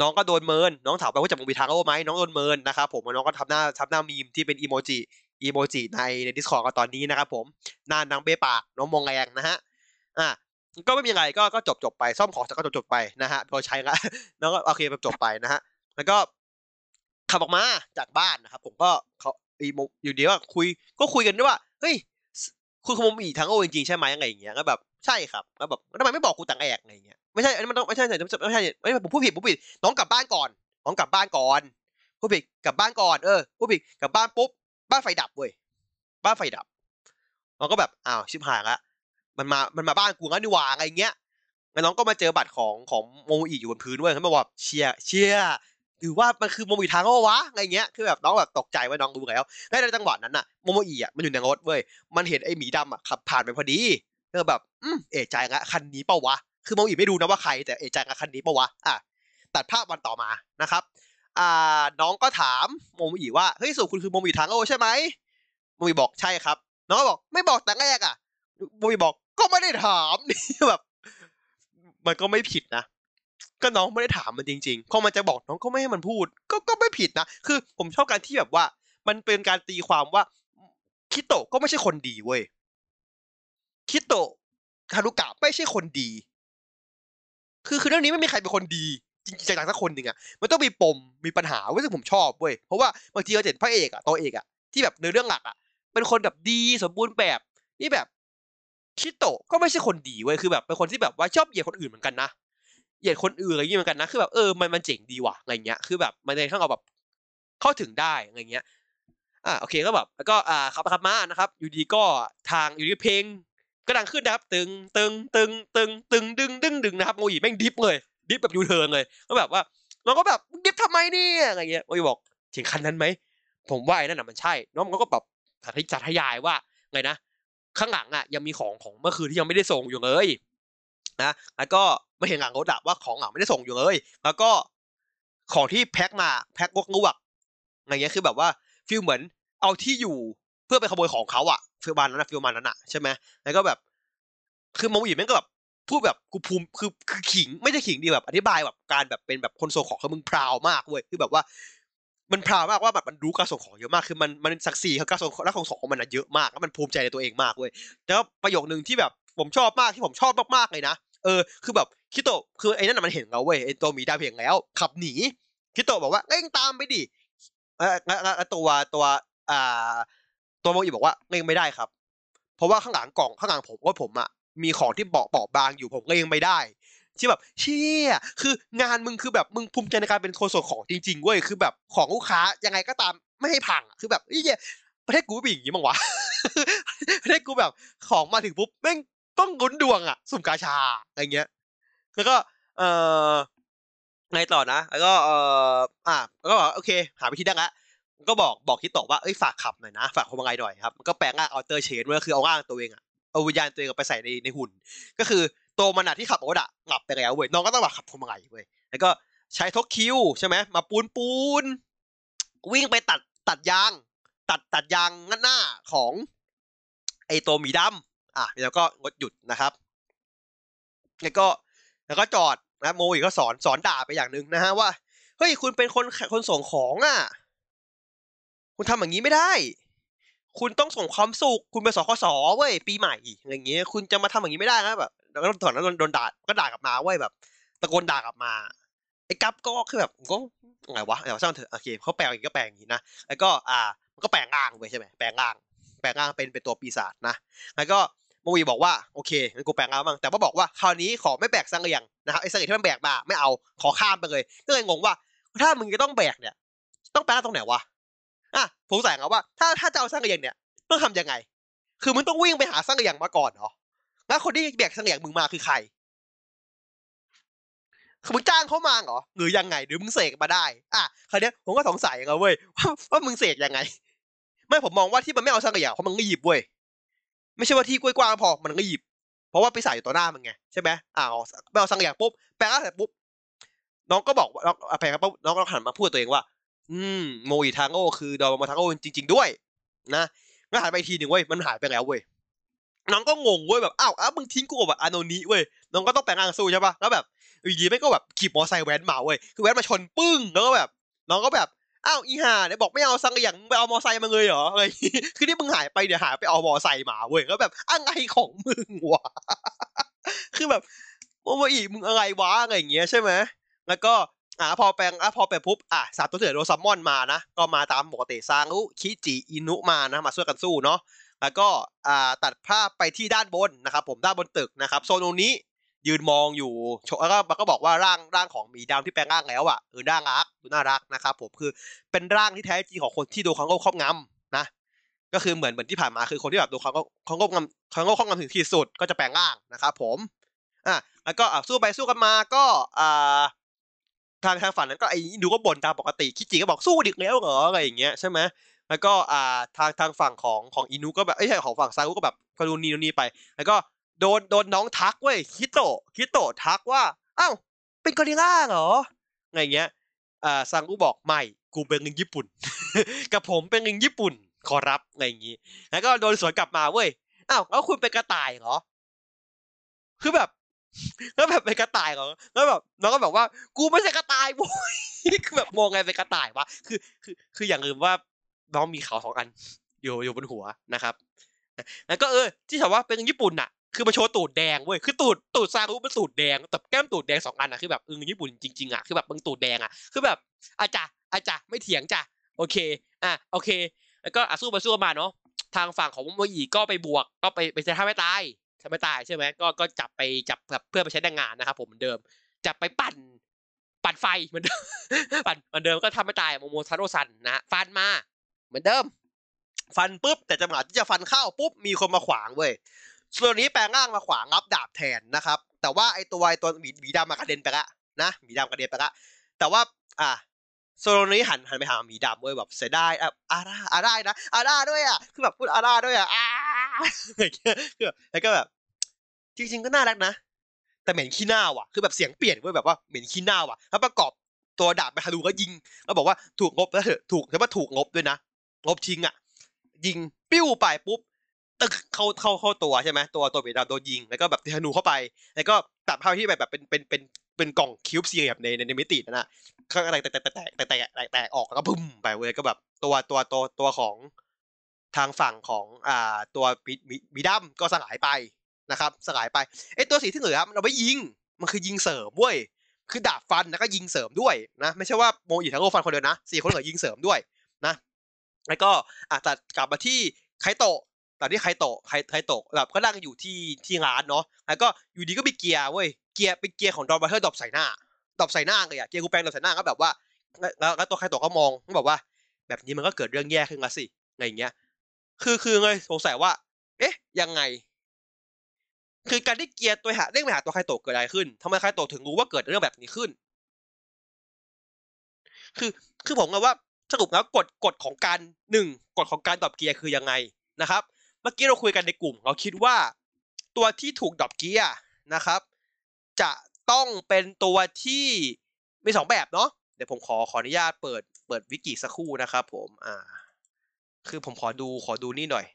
น้องก็โดนเมิน น้องถามไปว่าจะมึงมีทางโอ้ไหมน้องโดนเมินนะครับผมน้องก็ทำหน้าทำหน้ามีมที่เป็นอีโมจิ อีโมจิในในดิสคอร์ดตอนนี้นะครับผมนานนางเบปากน้องมองแรงนะฮะอะก็ไม่มีอะไรก็ก็จบจบไปซ่อมของก็จบจบไปนะฮะพอใช้ละแล้วก็โอเคจบไปนะฮะแล้วก็ขับออกมาจากบ้านนะครับ ผมก็เขาอีโมอยู่ดีว่าคุยก็คุยกันด้วยว่าเฮ้ยคุณขโมยอีทั้งโอจริงๆใช่ไหมอะไรอย่างเงี้ยก็แบบใช่ครับแล้วแบบทำไมไม่บอกกูต่างแอกอะไรอย่างเงี้ยไม่ใช่อันนี้มันต้องไม่ใช่ไม่ใช่ไม่ใช่ไม่ใช่ผมพูดผิดผมพูดผิดน้องกลับบ้านก่อนน้องกลับบ้านก่อนผู้ผิดกลับบ้านก่อนเออผู้ผิดกลับบ้านปุ๊บ บ้านไฟดับเว้ยบ้านไฟดับเราก็แบบอ้าวชิบหายละมันมามันมาบ้านกูงั้นดีกว่าอะไรเงี้ยแล้วน้องก็มาเจอบัตรของของโมอีอยู่บนพื้นด้วยเขาบอกว่าเชียเชียหรือว่ามันคือโมอีทางก็วะอะไรเงี้ยคือแบบน้องแบบตกใจว่าน้องรู้แล้วในจังหวะนั้นน่ะโมโมอีอะมันอยู่ในรถเว้ยมันเห็นไอ้หมีดำอะขับผ่านไปพอดีเออแบบอืมเอะใจละคันนี้เปล่าวะคือโมอีไม่รู้นะว่าใครแต่เอะใจละคันนี้เปล่าวะอะตัดภาพวันต่อมานะครับ อ่าน้องก็ถามโมมอีว่าเฮ้ยสุคุณคือโมมอีทางโอใช่ไหมโมโมอีบอกใช่ครับ น้องก็บอกไม่บอกแต่แรกอะโมโมอีบอกก็ไม่ได้ถามนี่แบบ มันก็ไม่ผิดนะก็น้องไม่ได้ถามมันจริงๆพอมันจะบอกน้องก็ไม่ให้มันพูด ก็ก็ไม่ผิดนะ คือผมชอบการที่แบบว่า มันเป็นการตีความว่า คิโตะก็ไม่ใช่คนดีเว้ย คิโตะฮารุกะไม่ใช่คนดี คือคือเรื่องนี้ไม่มีใครเป็นคนดี จริงจากสักคนหนึ่งอะมันต้องมีปมมีปัญหาเว้ยซึ่งผมชอบเว้ยเพราะว่าบางทีเราเห็นพระเอกอะตัวเอกอะที่แบบในเรื่องหลักอะเป็นคนแบบดีสมบูรณ์แบบนี่แบบคิโตะก็ไม่ใช่คนดีเว้ยคือแบบเป็นคนที่แบบว่าชอบเหยียดคนอื่นเหมือนกันนะเหยียดคนอื่นอะไรอย่างเงี้ยเหมือนกันนะคือแบบเออมันมันเจ๋งดีว่ะอะไรเงี้ยคือแบบมันในข้างเราแบบเข้าถึงได้อะไรเงี้ยอ่าโอเคก็แบบแล้วก็อ่าขับขับมานะครับอยู่ดีก็ทางอยู่ดีเพลงก็ดังขึ้นนะครับ ตึงตึงตึงตึงตึงดึงดึงดึงนะครับโมโมอิแม่ง drift เลย drift แบบยูเทิร์นเลยก็แบบว่าน้องก็แบบ drift ทำไมเนี่ยอะไรเงี้ยโมโมอิบอกเห็นคันนั้นไหมผมว่าไอ้นั่นน่ะมันใช่ น้องก็แบบสาธยายว่าไงนะข้างหลังอะยังมีของของเมื่อคืนที่ยังไม่ได้ส่งอยู่เลยนะแล้วก็ไม่เห็นหลังรถอะว่าของหลังไม่ได้ส่งอยู่เลย แล้วก็ของที่แพ็คมาแพ็คงกงวกอะไรเงี้ยคือแบบว่า feel เหมือนเอาที่อยู่เพื่อไปขโมยของเขาอะ feel มันนั้นอะ feel มันนั้นอะใช่ไหมแล้วก็แบบ คือโมโมอิแม่งก็แบบ พูดแบบกูภูมิใจคือคือขิงไม่ใช่ขิงดีแบบอธิบายแบบการแบบเป็นแบบคนส่งของคือมึง proud มากเว้ยคือแบบว่า มัน proud มากว่าแบบมันรู้การส่งของเยอะมากคือมันมันศักดิ์ศรีกับการส่งและของส่งของมันอะเยอะมากแล้วมันภูมิใจในตัวเองมากเว้ยแล้วประโยคหนึ่งที่แบบผมชอบมากที่ผมชอบมากๆเลยนะเออคือแบบคิโตะคือไอ้นั่นมันเห็นเราเว้ยไอ้ตัวหมีดาวเห็นแล้ว ขับหนีคิโตะบอกว่าเร่งตามไปดิเออแล้วตัวตัวอ่าตัวโมอีบอกว่าเร่งไม่ได้ครับ เพราะว่าข้างหลังกล่องข้างหลังผมว่าผมอะ มีของที่เบาเบาบางอยู่ผมเร่งไม่ได้ที่แบบเชี่ยคืองานมึงคือแบบมึงภูมิใจในการเป็นคนส่งของจริงๆเว้ยคือแบบของลูกค้ายังไงก็ตามไม่ให้พังคือแบบเฮ้ยประเทศกูเป็นอย่างนี้มั้งวะประเทศกูแบบของมาถึงปุ๊บแม่งต้องลุ้นดวงอะสุ่มกาชาอะไรเงี้ย แล้วก็เอ่อไงต่อนะ แล้วก็เอ่ออะแล้วก็บอกโอเค หาวิธีได้ละก็บอกบอกคิโตะว่าเอ้ยฝากขับหน่อยนะ ฝากคนมาไงหน่อยครับมันก็แปลงร่างเอัลเตอร์เชนก็คือเอาร่างตัวเองอะ เอาวิญญาณตัวเองไปใส่ในในหุ่น ก็คือตัวมันอะที่ขับรถอะหลับไปแล้วเว้ยน้องก็ต้องแบบขับพวงมาลัยเว้ยแล้วก็ใช้ทกคิวใช่ไหมมาปูนปูนวิ่งไปตัดตัดยาง ตัดตัดยางหน้าของไอตัวหมีดำอะแล้วก็งดหยุดนะครับ แล้วก็แล้วก็จอดนะโมอีกก็สอนสอนด่าไปอย่างหนึ่งนะฮะว่าเฮ้ยคุณเป็นคนคนส่งของอะ คุณทำอย่างนี้ไม่ได้ คุณต้องส่งความสุข คุณเป็นสคสเว้ยปีใหม่อะไรเงี้ยคุณจะมาทำอย่างนี้ไม่ได้นะแบบแล้วตอนนั้นโดนด่าก็ด่ากลับมาเว้ยแบบตะโกนด่ากลับมาไอ้กัปก็คือแบบก็ไงวะเดี๋ยวช่างเถอะโอเคเขาแปลอย่างนี้ก็แปลงอย่างนี้นะแล้วก็อ่ามันก็แปลงร่างเว้ยใช่ไหมแปลงร่าง แปลงร่างเป็นเป็นตัวปีศาจนะแล้วก็โมวีบอกว่าโอเคงั้นกูแปลงร่างบ้างแต่ว่าบอกว่าคราวนี้ขอไม่แบกสังเลียงนะครับไอ้สังเลียงที่มันแบกมาไม่เอาขอข้ามไปเลยก็เลยงงว่า ถ้ามึงจะต้องแบกเนี่ย ต้องแปลงตรงไหนวะ อะผมใส่เอาว่าถ้าถ้าจะเอาสังเลียงเนี่ยต้องทำยังไง คือมึงต้องวิ่งไปหาสังเลียงมาก่อนเหรอแล้วคนที่แบกสังเลียงมึงมาคือใครคือมึงจ้างเขามาเหรอหรือยังไงหรือมึงเสกมาได้ อะคราวนี้ผมก็สงสัยกันเว้ยว่าว่ามึงเสกยังไง ไม่ผมมองว่าที่มันไม่เอาสังเลียงเพราะมันรีบเว้ยไม่ใช่ว่าที่กว้างพอมันรีบเพราะว่าปีศาจอยู่ต่อหน้ามึงไงใช่ไหมอ่าไปเอาสังอย่างปุ๊บแปลงร่างเสร็จปุ๊บน้องก็บอกน้องแปลงปุ๊บน้องก็หันมาพูดตัวเองว่า อืมโมอิทางโอคือดอมาทางโอจริง ๆ ด้วย นะแล้วหายไปทีหนึ่งเว้ยมันหายไปแล้วเว้ยน้องก็งงเว้ยแบบอ้าวอ้าวมึงทิ้งกูแบบอานนิเว้ยน้องก็ต้องแปลงร่างสู้ใช่ปะแล้วแบบอยู่ดีไม่ก็แบบขี่มอไซค์แว้นมาเว้ยคือแว้นมาชนปึ้งแล้วก็แบบ น้องก็แบบอ้าวอีห่าเนี่ยบอกไม่เอาสังอย่างไปเอามอไซค์มาเลยเหรออะไรคือที่มึงหายไปเดี๋ยวหายไปเอามอไซค์มาเว้ยแล้วแบบอะไรของมึงวะคือแบบโมโมอีมึงอะไรวะอะไรอย่างเงี้ยใช่ไหมแล้วก็ อ่าพอแปลงอะพอแปลงปุ๊บอะสามตัวเสือโดซัมมอนมานะ ก็มาตามปกติซารุคิจิอินุมานะมาช่วยกันสู้เนาะแล้วก็อ่าตัดภาพไปที่ด้านบนนะครับ ผมด้านบนตึกนะครับโซนตรงนี้ยืนมองอยู่แล้วก็มันก็บอกว่าร่างร่างของมีดำที่แปลงร่างแล้วอะเออน่ารักดูน่ารักนะครับผมคือเป็นร่างที่แท้จริงของคนที่โดนคังโง่ครอบงำนะ ก็คือเหมือนเหมือนที่ผ่านมาคือคนที่แบบโดนคังโง่คังโง่ครอบงำคังโง่ครอบงำถึงที่สุดก็จะแปลงร่างนะครับผมอะแล้วก็สู้ไปสู้กันมาก็อ่า ทางทางฝั่งนั้นก็ไอ้ดูก็บ่นตามปกติคิจิก็บอกสู้ดิกแล้วเหรออะไรอย่างเงี้ยใช่ไหมแล้วก็อ่าทางทางฝั่งของของอินุก็แบบไอ้ใช่ของฝั่งซารุก็แบบก็ดูนีนีไป แล้วก็โดนโดนน้องทักเว้ยคิโตะคิโตะทักว่าอ้าวเป็นกอริล่าเหรออะไรเงี้ยอ่าซังกุบอกไม่กูเป็นลิงญี่ปุ่น กับผมเป็นลิงญี่ปุ่นขอรับอะไรอย่างงี้ แล้วก็โดนสวนกลับมาเว้ยอ้าวแล้วคุณเป็นกระต่ายเหรอคือแบบ แล้วแบบเป็นกระต่ายเหรอแล้วแบบน้องก็แบบว่า กูไม่ใช่กระต่ายโว้ยคือแบบมองไงเป็นกระต่ายวะคือคือ คืออย่างลืมว่าน้องมีเขาสองอัน อยู่อยู่บนหัวนะครับแล้วก็เออ ที่ถามว่าเป็นญี่ปุ่นน่ะคือมาโชว์ตูดแดงเว้ย คือตูดตูดซารุเป็นตูดแดง แต่แก้มตูดแดงสองอันอะคือแบบเออญี่ปุ่นจริงๆอะคือแบบมึงตูดแดงอะคือแบบอาจารย์อาจารย์ไม่เถียงจ้ะ โอเค อะ โอเค แล้วก็อะสู้ไปสู้มาเนาะ ทางฝั่งของโมอีก็ไปบวก ก็ไปไปใช้ท่าไม่ตาย ไม่ตายใช่ไหมก็ก็จับไปจับแบบเพื่อไปใช้แรงงานนะครับ ผมเหมือนเดิม จับไปปั่น ปั่นไฟเหมือนเดิมปั่นเหมือนเดิมก็ทำไม่ตายโมโมทาโร่ซันนะฟันมา เหมือนเดิม ฟันปุ๊บ แต่จังหวะที่จะฟันเข้าปุ๊บมีคนมาขวางเว้ยส่วนนี้แปลงร่างมาขวางงับดาบแทนนะครับ แต่ว่าไอตัวไอตัวหมีหมีดำมากระเด็นไปละนะหมีดำกระเด็นไปละแต่ว่าอะโซโลนี้หันหันไปหาหมีดำเว้ยแบบเสียดายอะอาร่าอาร่านะอาร่าด้วยอะคือแบบพูดอาร่าด้วยอะอา คือแล้วก็แบบ จริง ๆ ก็น่ารักนะ แต่เหม็นขี้หน้าว่ะ คือแบบเสียงเปลี่ยนเว้ยแบบว่าเหม็นขี้หน้าว่ะ แล้วประกอบตัวดาบไปฮารูก็ยิง แล้วบอกว่าถูกงบแล้วเถอะถูกแต่ว่าถูกงบด้วยนะ งบทิ้งอะ ยิงปิ้วไปปุ๊บตึกเข้าเข้าเข้าตัวใช่ไหมตัวตัวเบดาโดนยิง แล้วก็แบบธนูเข้าไป แล้วก็ตัดภาพที่แบบแบบเป็นเป็นเป็นเป็นกล่องคิวบ์สี่เหลี่ยมในในมิตินั่นนะข้างอะไรแตกแตกแตกแตกแตกแตกแตกออกแล้วก็บึ้มไปเว้ยก็แบบตัวตัวตัวตัวของ ทางฝั่งของอ่าตัวมีดัมก็สลายไปนะครับสลายไปไอตัวสีที่เหลือมันเอาไปยิงมันคือยิงเสริมเว้ยคือดาบฟันแล้วก็ยิงเสริมด้วยนะไม่ใช่ว่าโมโมอิทาโร่ฟันคนเดียวนะสี่คนเหลือยิงเสริมด้วยนะแล้วก็อาจจะกลับมาที่ไคโตะตอนที่ไคโตะไคไคโตะแบบก็นั่งอยู่ที่ที่ร้านเนาะแล้วก็อยู่ดีก็มีเกียร์เว้ยเกียร์เป็นเกียร์ของดอนบราเธอร์ drop ใส่หน้าdrop ใส่หน้าเลยอะเกียร์กูแปลงดอปใส่หน้าก็แบบว่าแล้วแล้วตัวไคโตะก็มองก็บอกว่า แบบนี้มันก็เกิดเรื่องแย่ขึ้นละสิอะไรอย่างเงี้ย คือคือเลยสงสัยว่า เอ๊ะ ยังไง คือการที่เกียร์ตัวหาเร่งไปหาตัวไคโตะเกิดอะไรขึ้นทำไมไคโตะถึงรู้ว่าเกิดเรื่องแบบนี้ขึ้น คือคือผมว่าสรุปแล้วกฎกฎของการหนึ่งกฎของการ drop เกียร์คือยังไงนะครับ เมื่อกี้เราคุยกันในกลุ่ม เราคิดว่า ตัวที่ถูก drop เกียร์นะครับ จะต้องเป็นตัวที่มีสองแบบเนาะเดี๋ยวผมขอขออนุญาตเปิดเปิดวิกิสักครู่นะครับผม อ่า คือผมขอดูขอดูนี่หน่อย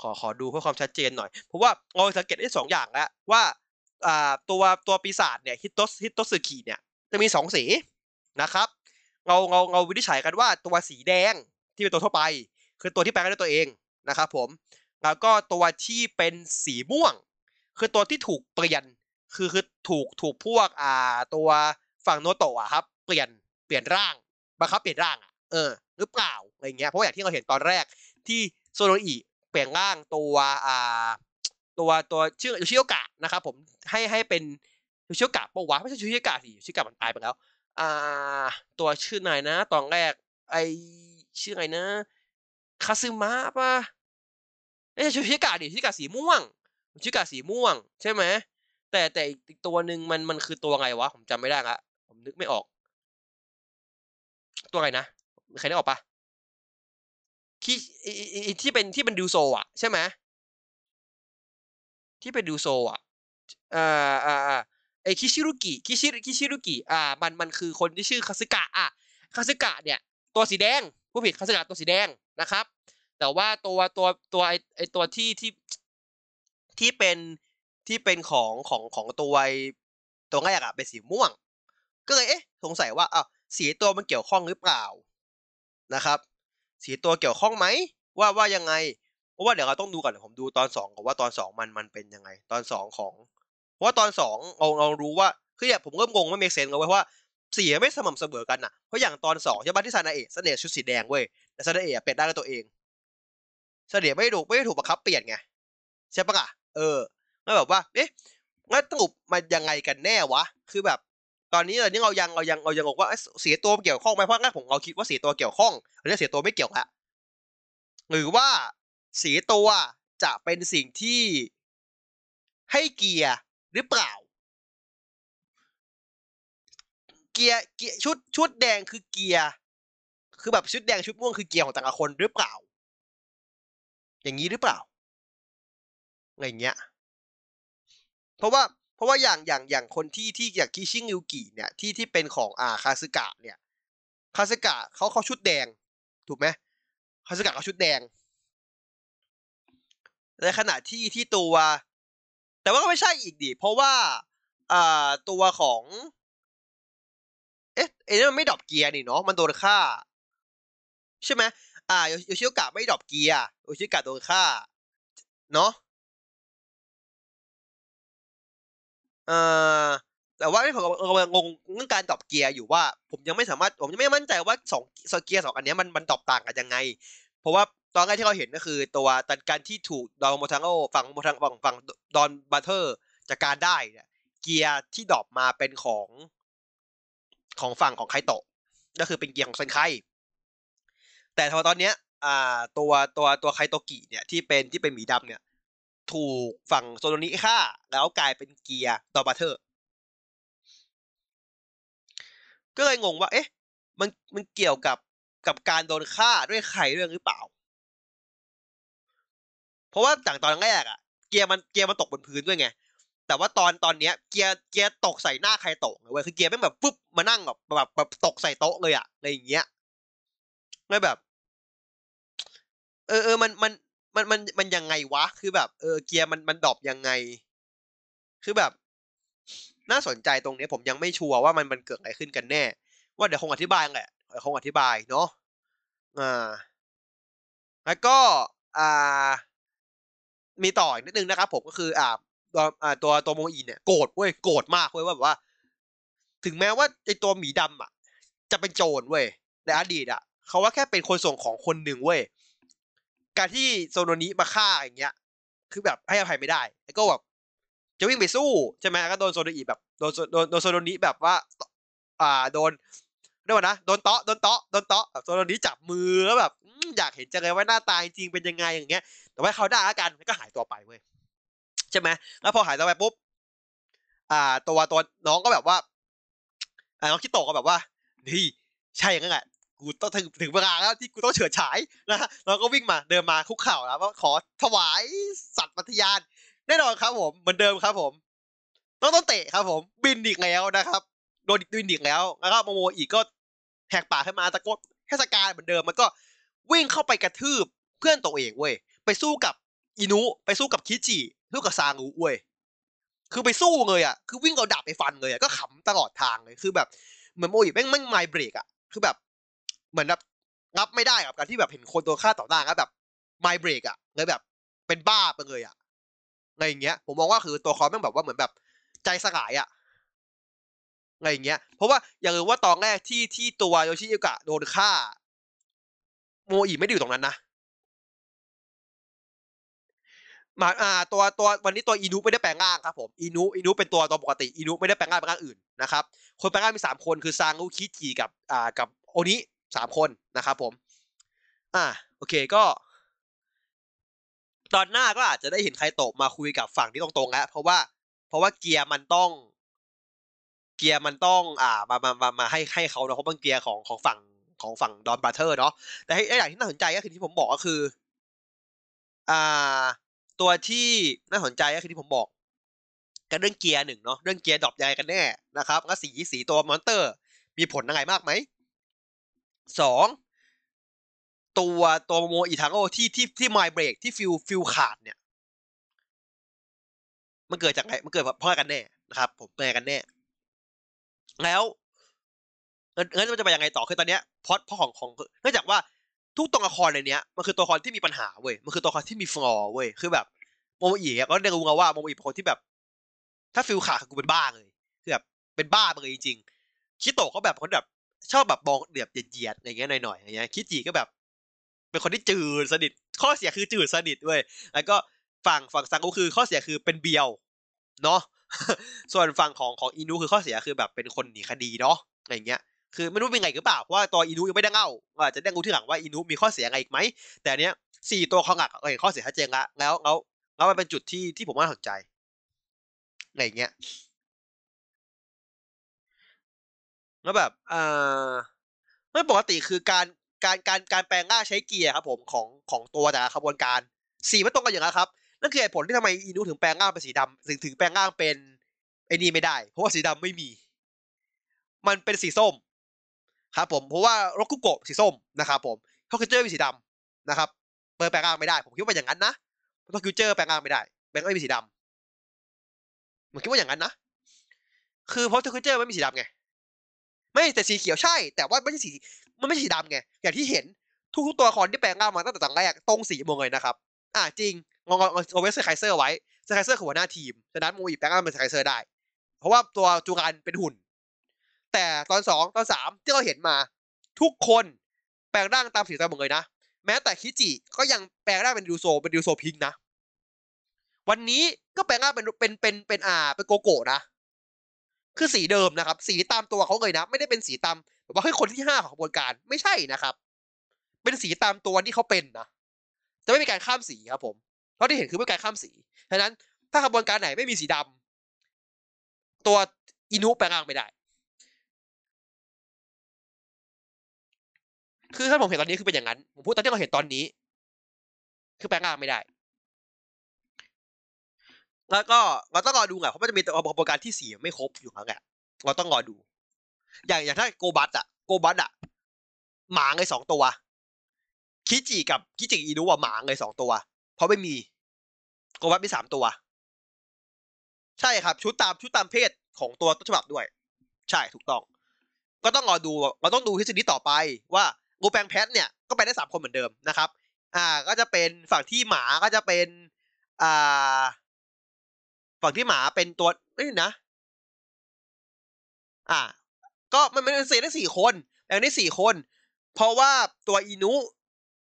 ขอขอดูเพื่อความชัดเจนหน่อย เพราะว่าเราสังเกตได้สองอย่างแล้วว่าอ่าตัวตัวปีศาจเนี่ยฮิตโตสฮิตโตสึกิเนี่ยจะมีสองสีนะครับเราเราเราวินิจฉัยกันว่าตัวสีแดงที่เป็นตัวทั่วไป คือตัวที่แปลงได้ตัวเองนะครับผมแล้วก็ตัวที่เป็นสีม่วง คือตัวที่ถูกเปลี่ยนคือคือถูกถูกพวกอ่าตัวฝั่งโนโตะครับ เปลี่ยนเปลี่ยนร่างบังคับเปลี่ยนร่างอะเออหรือเปล่าอะไรเงี้ยเพราะอย่างที่เราเห็นตอนแรกที่โซโนอิเปลี่ยนร่างตัวอ่าตัวตัวชื่อยูชิโอกะนะครับผมให้ให้เป็นยูชิโอกะปะวะไม่ใช่ยูชิโอกะสิยูชิโอกะมันตายไปแล้วอ่าตัวชื่อไหนนะ ตอนแรก ไอชื่อไงนะคาซึมะปะไอ้ชื่อชิกาดิชิกาสีม่วงชิกาสีม่วง ใช่ไหมแต่แต่อีกตัวหนึ่งมันมันคือตัวไงวะ ผมจำไม่ได้ละผมนึกไม่ออก ตัวไงนะ ใครนึกออกปะที่ที่เป็นที่เป็นดิวโซอะ ใช่ไหมที่เป็นดูโซอะอ่าอ่าอ่าไอคิชิรุกิคิชิคิชิรุกิอ่า มันมันคือคนที่ชื่อคาสึกะอะคาสึกะเนี่ย ตัวสีแดงผู้ผิดคาสึกะตัวสีแดงนะครับ แต่ว่าตัวตัวตัวไอไอตัวที่ที่ที่เป็นที่เป็นของของของตัวไอตัวแรกอะเป็นสีม่วง ก็เลยเอ๊ะสงสัยว่าอ้าวสีตัวมันเกี่ยวข้องหรือเปล่า นะครับสีตัวเกี่ยวข้องไหมว่าว่ายังไง เพราะว่าเดี๋ยวเราต้องดูก่อนผมดูตอนสองก่อนว่าตอนสองมันมันเป็นยังไง ตอนสองของ เพราะว่าตอนสองเราเรารู้ว่าคืออย่างผมเริ่มงงว่า make sense เลยว่าสีไม่สม่ำเสมอกันนะเพราะอย่างตอนสองใช่ปะที่ซานาเอะซานาเอะชุดสีแดงเว้ยแต่ซานาเอะเป็นได้ด้วยตัวเองซานาเอะไม่ถูกไม่ถูกบังคับเปลี่ยนไงใช่ปะล่ะเออแล้วแบบว่าเอ๊ะงั้นสรุปมันยังไงกันแน่วะ คือแบบ ตอนนี้ตอนนี้เรายังเรายังเรายังบอกว่าเสียตัวเกี่ยวข้องไหมเพราะงั้นผมเราคิดว่าเสียตัวเกี่ยวข้องหรือเสียตัวไม่เกี่ยวละหรือว่าเสียตัวจะเป็นสิ่งที่ให้เกียร์หรือเปล่า เกียร์เกียร์ชุดชุดแดงคือเกียร์คือแบบชุดแดงชุดม่วงคือเกียร์ของแต่ละคนหรือเปล่า อย่างนี้หรือเปล่าอะไรเงี้ย เพราะว่า ราะว่าอย่างอย่างอย่างคนที่ที่อย่างคิชิงยูกิเนี่ยที่ที่เป็นของอ่าคาสึกะเนี่ยคาสึกะเขาเขาชุดแดง ถูกไหมคาสึกะเขาชุดแดงในขณะที่ที่ตัว แต่ว่าก็ไม่ใช่อีกดิเพราะว่าอ่าตัวของเอ๊ะเอ๊ะมันไม่ drop เกียร์นี่เนาะมันโดนฆ่า ใช่ไหมอ่าโยชิโอกะไม่ drop เกียร์โยชิโอกะโดนฆ่าเนาะ เออแต่ว่าผมกำลังงงเรื่องการดรอปเกียร์อยู่ว่า ผมยังไม่สามารถผมยังไม่มั่นใจว่าสองเกียร์สองอันนี้มันมันดรอปต่างกันยังไง เพราะว่าตอนแรกที่เราเห็นก็คือ ตัวตันการที่ถูกดอนโมทังโอฝั่งโมทังฝั่งฝั่งดอนบัตเทอร์จากการได้เนี่ยเกียร์ที่ดรอปมาเป็นของของฝั่งของไคโตะก็คือเป็นเกียร์ของเซนไคแต่พอตอนเนี้ยอ่าตัวตัวตัวไคโตกิเนี่ยที่เป็นที่เป็นหมีดำเนี่ย ถูกฝั่งโซโนนิฆ่า แล้วกลายเป็นเกียร์ดอนบราเธอร์ ก็เลยงงว่า เอ๊ะ มันมันเกี่ยวกับกับการโดนฆ่าด้วยใครเรื่องหรือเปล่า เพราะว่าจากตอนแรกอะเกียร์มันเกียร์มันตกบนพื้นด้วยไง แต่ว่าตอนตอนเนี้ยเกียร์เกียร์ตกใส่หน้าใครตกเลยเว้ยคือเกียร์ไม่แบบปุ๊บมานั่งแบบแบบแบบตกใส่โต๊ะเลยอะอะไรอย่างเงี้ยเลยแบบ เออเออมันมัน มันมันมันยังไงวะ คือแบบเออเกียร์มันมันดรอปยังไง คือแบบ น่าสนใจตรงนี้ผมยังไม่ชัวร์ว่ามันมันเกิดอะไรขึ้นกันแน่ ว่าเดี๋ยวคงอธิบายแหละคงอธิบายเนาะอ่าแล้วก็อ่า มีต่ออีกนิดนึงนะครับ ผมก็คือ อ่าตัวอ่าตัวตัวโมอีเนี่ยโกรธเว้ยโกรธมากเว้ยว่าแบบว่า ถึงแม้ว่าไอตัวหมีดำอะ จะเป็นโจรเว้ยในอดีตอะเขาว่าแค่เป็นคนส่งของคนหนึ่งเว้ย การที่โซโนนิมาฆ่าอย่างเงี้ย คือแบบให้อภัยไม่ได้แล้วก็แบบจะวิ่งไปสู้ใช่ไหมก็โดนโซโนอิแบบโดนโดนโดนโซโนนิแบบว่า อ่าโดนเรียกว่านะโดนเตาะโดนเตาะโดนเตาะแบบโซโนนิจับมือแล้วแบบอยากเห็นจังเลยว่าหน้าตาจริงเป็นยังไงอย่างเงี้ย แต่ว่าเขาได้อาการก็หายตัวไปเว้ยใช่ไหมแล้วพอหายตัวไปปุ๊บอ่า ตัวตัวน้องก็แบบว่าอ่าน้องคิโตะก็แบบว่านี่ใช่อย่างนั้นแหละ กูต้องถึงถึงเวลาแล้วที่กูต้องเฉิดฉายนะฮะเราก็วิ่งมาเดินมาคุกเข่าแล้วว่าขอถวายสัตว์ปฏิญาณแน่นอนครับผมเหมือนเดิมครับผมต้องต้องเตะครับผมบินอีกแล้วนะครับโดนบินอีกแล้วแล้วก็โมโมอีกก็แหกปากขึ้นมาตะโกนเทศกาลเหมือนเดิมมันก็วิ่งเข้าไปกระทืบเพื่อนตัวเองเว้ยไปสู้กับอินุไปสู้กับคิจิสู้กับซางูเว้ยคือไปสู้เลยอะคือวิ่งเอาดาบไปฟันเลยอะก็ขำตลอดทางเลยคือแบบเหมือนโมอีแม่งแม่งไมเบรกอะคือแบบ เหมือนแบบรับไม่ได้กับการที่แบบเห็นคนตัวฆ่าต่อหน้าแล้วแบบไมเบรกอะเลยแบบ เป็นบ้าไปเลยอะอะไรอย่างเงี้ย ผมมองว่าคือตัวเขาแม่งแบบว่าเหมือนแบบใจสลายอะอะไรอย่างเงี้ย เพราะว่าอย่าลืมว่าตอนแรกที่ที่ตัวโยชิโอกะโดนฆ่า โมอีไม่ได้อยู่ตรงนั้นนะมาอ่าตัวตัววันนี้ตัวอีนุไม่ได้แปลงร่างครับผมอีนุอีนุเป็นตัวตัวปกติอีนุไม่ได้แปลงร่างเป็นร่างอื่นนะครับคนแปลงร่างมีสามคนคือซางูคิจิกับอ่ากับโอนิ สามคนนะครับผม อ่าโอเคก็ ตอนหน้าก็อาจจะได้เห็นใครโตมาคุยกับฝั่งที่ตรงๆแล้วเพราะว่า เพราะว่าเกียร์มันต้อง เกียร์มันต้อง อ่า มามามามาให้ให้เขาเนาะเพราะมันเกียร์ของของฝั่งของฝั่งดอนบราเธอร์เนาะแต่ให้อย่างที่น่าสนใจก็คือที่ผมบอกก็คือ อ่า ตัวที่น่าสนใจก็คือที่ผมบอกกันเรื่องเกียร์หนึ่งเนาะเรื่องเกียร์ดรอปยังไงกันแน่นะครับแล้วสีสีตัวมอนเตอร์ มีผลยังไงมากไหม สองตัวตัวโมอีทาโร่ที่ที่ที่ไมเบรกที่ฟิลฟิลขาดเนี่ย มันเกิดจากไงมันเกิดเพราะกันแน่นะครับ ผมเปกันแน่ แล้วงั้นมันจะไปยังไงต่อคือตอนเนี้ย plot plot ของของเนื่องจากว่าทุกตัวละครในเนี้ยมันคือตัวละครที่มีปัญหาเว้ยมันคือตัวละครที่มี flaw เว้ยคือแบบโมโมอีก็ได้รู้มาว่าโมโมอีเป็นคนที่แบบ ถ้าฟิวส์ขาดกูเป็นบ้าเลยคือแบบเป็นบ้าไปเลยจริงคิโตะก็แบบคนแบบ ชอบแบบมองเดือบเหยียดๆอะไรเงี้ยหน่อยๆอย่างเงี้ยคิจิก็แบบ เป็นคนที่จืดสนิทข้อเสียคือจืดสนิทเว้ยแล้วก็ฝั่งฝั่งซังก็คือข้อเสียคือเป็นเบียวเนาะส่วนฝั่งของของอินุคือข้อเสียคือแบบเป็นคนหนีคดีเนาะอะไรเงี้ยคือไม่รู้เป็นไงหรือเปล่าเพราะว่าตัวอินุยังไม่ได้เล่าอาจจะได้รู้ที่หลังว่าอินุมีข้อเสียอะไรอีกไหมแต่เนี้ยสี่ตัวเขาหลักเห็นข้อเสียชัดเจนละแล้วแล้วแล้วมันเป็นจุดที่ที่ผมว่าสนใจอะไรเงี้ย แล้วแบบเอ่อไม่ปกติคือการการการการแปลงร่างใช้เกียร์ครับผมของของตัวแต่ละขบวนการ สีไม่ตรงกันอย่างนั้นครับนั่นคือเหตุผลที่ทำไมอินุถึงแปลงร่างเป็นสีดำถึงถึงแปลงร่างเป็นไอ้นี่ไม่ได้ เพราะว่าสีดำไม่มี มันเป็นสีส้ม ครับ ผมเพราะว่าโรคุโกะสีส้มนะครับ ผมโทคิเจอร์มีสีดำนะครับเปิดแปลงร่างไม่ได้ ผมคิดว่าอย่างนั้นนะเพราะคิเจอร์แปลงร่างไม่ได้แบงไม่มีสีดำผมคิดว่าอย่างนั้นนะคือเพราะโทคิเจอร์ไม่มีสีดำไง ไม่แต่สีเขียวใช่ แต่ว่าไม่ใช่สีมันไม่ใช่สีดำไงอย่างที่เห็นทุกๆตัวละครที่แปลงร่างมาตั้งแต่ตอนแรกตรงสีหมดเลยนะครับ อ่าจริงงงเอาไว้เซอร์ไคเซอร์ไว้เซอร์ไคเซอร์คือหัวหน้าทีมฉะนั้นมูอีแปลงร่างเป็นเซอร์ไคเซอร์ได้ เพราะว่าตัวจูการเป็นหุ่น แต่ตอนสองตอนสามที่เราเห็นมา ทุกคนแปลงร่างตามสีตามหมดเลยนะแม้แต่คิจิก็ยังแปลงร่างเป็นดิวโซเป็นดิวโซพิงนะวันนี้ก็แปลงร่างเป็นเป็นเป็นเป็นอ่าเป็นโกโก้นะ คือสีเดิมนะครับ สีตามตัวเขาเลยนะ ไม่ได้เป็นสีตามแบบว่าให้คนที่ห้าของกระบวนการไม่ใช่นะครับ เป็นสีตามตัวที่เขาเป็นนะจะไม่มีการข้ามสีครับผมเพราะที่เห็นคือไม่มีการข้ามสีฉะนั้นถ้ากระบวนการไหนไม่มีสีดำตัวอินุแปลงร่างไม่ได้ คือถ้าผมเห็นตอนนี้คือเป็นอย่างนั้นผมพูดตอนที่เราเห็นตอนนี้ คือแปลงร่างไม่ได้ แล้วก็เราต้องรอดูไงเพราะมันจะมีกระบวนการที่สี่ไม่ครบอยู่แล้วแหละเราต้องรอดู อย่างอย่างถ้าโกบัตอะโกบัตอะหมาไงสองตัวคิจิกับคิจิอีนุว่าหมาไงสองตัว เพราะไม่มีโกบัตมีสามตัว ใช่ครับ ชุดตามชุดตามเพศของตัวต้นฉบับด้วย ใช่ถูกต้อง ก็ต้องรอดูเราต้องดูทฤษฎีต่อไปว่างูแปลงแพทเนี่ยก็ไปได้สามคนเหมือนเดิมนะครับ อ่าก็จะเป็นฝั่งที่หมาก็จะเป็นอ่า ฝั่งที่หมาเป็นตัวนี่นะ อ่า ก็มันเป็นเซนได้สี่คนแบ่งได้สี่คน เพราะว่าตัวอินุ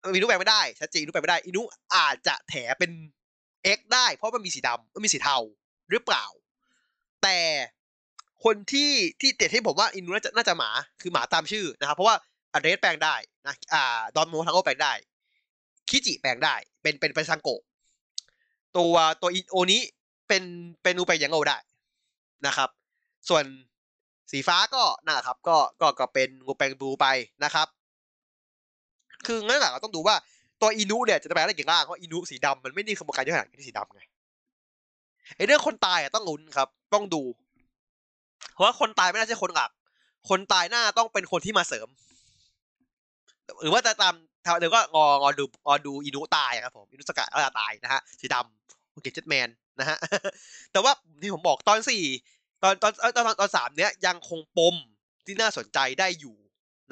อินุแบ่งไม่ได้ชัดเจนอินุแบ่งไม่ได้อินุอาจจะแถเป็น X ได้เพราะมันมีสีดำมันมีสีเทาหรือเปล่า แต่คนที่ที่เด็ดที่ผมว่าอินุน่าจะน่าจะหมาคือหมาตามชื่อนะครับ เพราะว่าอเดรสแปลงได้นะอ่าดอนโมทังโกแปลงได้คิจิแปลงได้ เป็นเป็นเป็นซังโกตัวตัวอิโอนี้ เป็นเป็นอูไปยังโงได้นะครับ ส่วนสีฟ้าก็นั่นแหละครับ ก็ก็ก็เป็นงูแปลงบูไปนะครับ คืองั้นแหละเราต้องดูว่าตัวอินุเนี่ยจะแปลได้กี่ร่างเพราะอินุสีดำมันไม่ได้ขบวนการเยอะขนาดที่สีดำไงไอเรื่องคนตายอะต้องลุ้นครับ ต้องดู เพราะว่าคนตายไม่น่าใช่คนหลัก คนตายหน้าต้องเป็นคนที่มาเสริม หรือว่าจะตามเดี๋ยวก็งองอดูงอดูอินุตายครับผมอินุสกะก็จะตายนะฮะสีดำโอเคเจ็ตแมน นะฮะแต่ว่าที่ผมบอกตอนสี่ตอนตอนตอนตอนสามเนี้ยยังคงปมที่น่าสนใจได้อยู่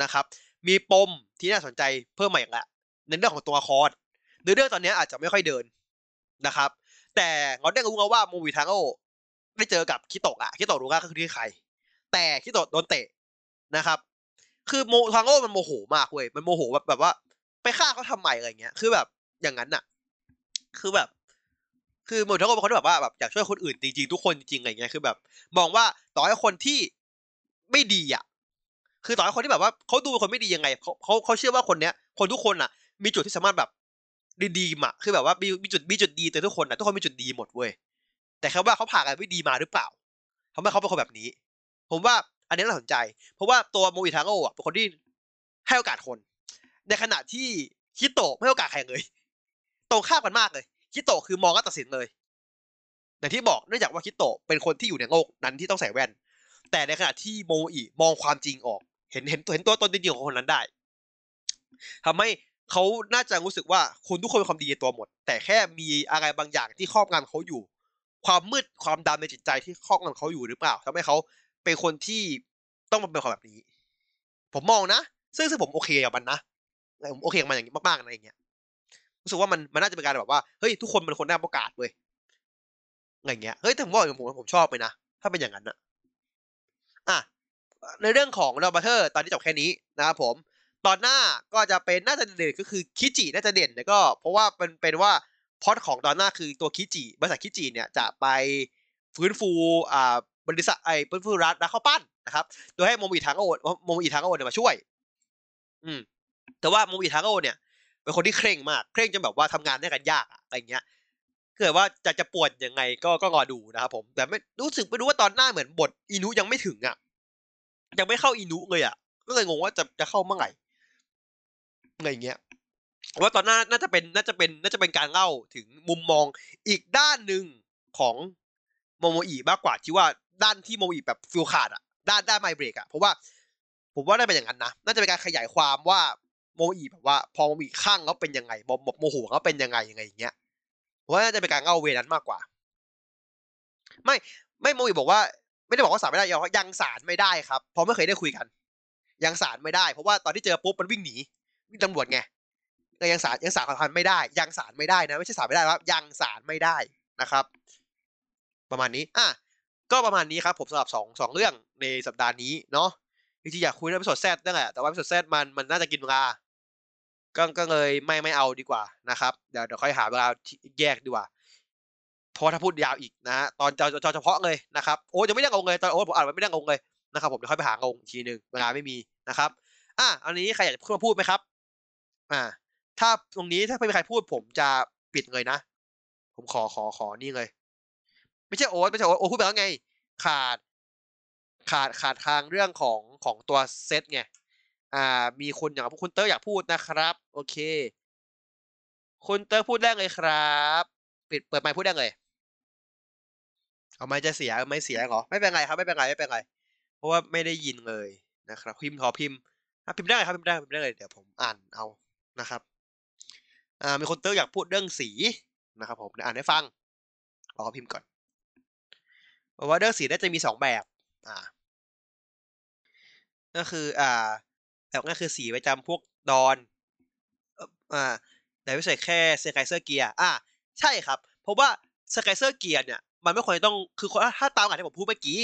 นะครับ มีปมที่น่าสนใจเพิ่มมาอีกล้วในเรื่องของตัวละครในเรื่องตอนนี้อาจจะไม่ค่อยเดินนะครับ แต่เราได้รู้แล้วว่าโมวิทังโอได้เจอกับคิโตะอะคิโตะรู้ว่าคือที่ใคร แต่คิโตะโดนเตะนะครับ คือโมทังโอมันโมโหมากเว้ยมันโมโหแบบแบบว่า ไปฆ่าเขาทำไมอะไรเงี้ย คือแบบอย่างนั้นอะคือแบบ คือโมทังโอเป็นคนที่แบบว่าแบบอยากช่วยคนอื่นจริงๆทุกคนจริงๆอะไรเงี้ยคือแบบ มองว่าต่อให้คนที่ไม่ดีอะ คือต่อให้คนที่แบบว่าเขาดูคนไม่ดียังไงเขาเขาเขาเชื่อว่าคนเนี้ย คนทุกคนอะ มีจุดที่สามารถแบบดีๆอะคือแบบว่ามีมีจุดมีจุดดีแต่ทุกคนอะทุกคนมีจุดดีหมดเว้ยแต่แค่ว่าเขาผ่านกันไม่ดีมาหรือเปล่าทำให้เขาเป็นคนแบบนี้ ผมว่าอันนี้น่าสนใจ เพราะว่าตัวโมโมอิทาโร่อะเป็นคนที่ให้โอกาสคน ในขณะที่คิโตะไม่ให้โอกาสใครเลย ตรงข้ามกันมากเลย คิโตะคือมองก็ตัดสินเลยอย่างที่บอกเนื่องจากว่าคิโตะเป็นคนที่อยู่ในโลกนั้นที่ต้องใส่แว่น แต่ในขณะที่โมอิมองความจริงออก เห็นเห็นเห็นตัวตนจริงของคนนั้นได้ทำให้เขาน่าจะรู้สึกว่าคนทุกคนเป็นความดีในตัวหมด แต่แค่มีอะไรบางอย่างที่ครอบงำเขาอยู่ ความมืดความดำในจิตใจที่ครอบงำเขาอยู่หรือเปล่าทำให้เขาเป็นคนที่ต้องมาเป็นคนแบบนี้ ผมมองนะ ซึ่งซึ่งผมโอเคกับมันนะผมโอเคกับมันอย่างนี้มากๆอะไรอย่างเงี้ย รู้สึกว่ามันมันน่าจะเป็นการแบบว่าเฮ้ยทุกคนเป็นคนได้โอกาสเว้ยอะไรเงี้ยเฮ้ยแต่ผมบอกอย่างผมผมชอบเลยนะถ้าเป็นอย่างนั้นอะอะในเรื่องของดอบัตเทอร์ตอนนี้จบแค่นี้นะครับผม ตอนหน้าก็จะเป็นน่าจะเด่นก็คือคิจิน่าจะเด่นแล้วก็ เพราะว่าเป็นเป็นว่าพอดของตอนหน้าคือตัวคิจิบริษัทคิจิเนี่ยจะไปฟื้นฟูอ่าบริษัทไอ้ฟื้นฟูรัฐรัฐข้าวปั้นนะครับ โดยให้โมมิทางโอโมมิทางโอเนี่ยมาช่วย อืมแต่ว่าโมมิทางโอเนี่ย เป็นคนที่เคร่งมากเคร่งจนแบบว่าทำงานได้กันยากอะอะไรเงี้ยเกิดว่าจะจะปวดยังไงก็ก็รอดูนะครับผมแต่ไม่รู้สึกไม่รู้ว่าตอนหน้าเหมือนบทอินุยังไม่ถึงอะยังไม่เข้าอินุเลยอะก็เลยงงว่าจะจะเข้าเมื่อไหร่อะไรเงี้ยว่าตอนหน้าน่าจะเป็นน่าจะเป็นน่าจะเป็นการเล่าถึงมุมมองอีกด้านหนึ่งของโมโมอีมากกว่าที่ว่าด้านที่โมโมอีแบบฟิวส์ขาดอะด้านด้าน mind break อะเพราะว่า ผมว่าได้เป็นอย่างนั้นนะน่าจะเป็นการขยายความว่า โมอีแบบว่า พอโมอีข้างเขาเป็นยังไงโมโมโหเขาเป็นยังไงยังไงอย่างเงี้ยว่าน่าจะเป็นการเล่าเวนั้นมากกว่า ไม่ไม่โมอีบอกว่า ไม่ได้บอกว่าสารไม่ได้ยังสารไม่ได้ครับเพราะไม่เคยได้คุยกัน ยังสารไม่ได้เพราะว่าตอนที่เจอปุ๊บมันวิ่งหนีวิ่งตำรวจไงยังสารยังสารความพันไม่ได้ ยังสารไม่ได้นะไม่ใช่สารไม่ได้ครับยังสารไม่ได้นะครับ ประมาณนี้อะก็ประมาณนี้ครับผมสำหรับสองสองเรื่องในสัปดาห์นี้เนาะจริงๆอยากคุยเรื่องพิสดแซดนั่นแหละแต่ว่าพิสดแซดมันมันน่าจะกินเวลา ก็ก็เลยไม่ไม่เอาดีกว่านะครับเดี๋ยวเดี๋ยวค่อยหาเวลาแยกดีกว่าเพราะถ้าพูดยาวอีกนะฮะตอนจอเฉพาะเลยนะครับโอ้ยังไม่ได้งงเลยตอนโอ้ผมอ่านไม่ได้งงเลยนะครับผมเดี๋ยวค่อยไปหางงทีหนึ่งเวลาไม่มีนะครับอะอันนี้ใครอยากจะพูดไหมครับอ่าถ้าตรงนี้ถ้าไม่มีใครพูดผมจะปิดเลยนะ ผมขอขอขอนี่เลย ไม่ใช่โอ๊ตไม่ใช่โอ๊ตโอ๊ตพูดไปแล้วไง ขาด ขาดขาดทางเรื่องของของตัวเซตไง อ่า มีคนอย่างคุณเตอร์อยากพูดนะครับ โอเค คุณเตอร์พูดได้เลยครับปิดเปิดไมค์พูดได้เลยเอาไมค์จะเสียไม่เสียหรอไม่เป็นไรครับไม่เป็นไรไม่เป็นไรเพราะว่าไม่ได้ยินเลยนะครับ พิมพ์ขอพิมพ์พิมพ์ได้ครับพิมพ์ได้พิมพ์ได้เลยเดี๋ยวผมอ่านเอานะครับอ่ามีคนเตอร์อยากพูดเรื่องสีนะครับ ผมอ่านให้ฟังขอพิมพ์ก่อนบอกว่าเรื่องสีน่าจะมีสองแบบอ่าก็คืออ่า แบบนั่นคือสีประจำพวกดอนอ่าแต่ไม่ใช่แค่เซคไเซอร์เกียร์อ่าใช่ครับ เพราะว่าเซคไเซอร์เกียร์เนี่ย มันไม่ควรต้องคือถ้าตามกันที่ผมพูดเมื่อกี้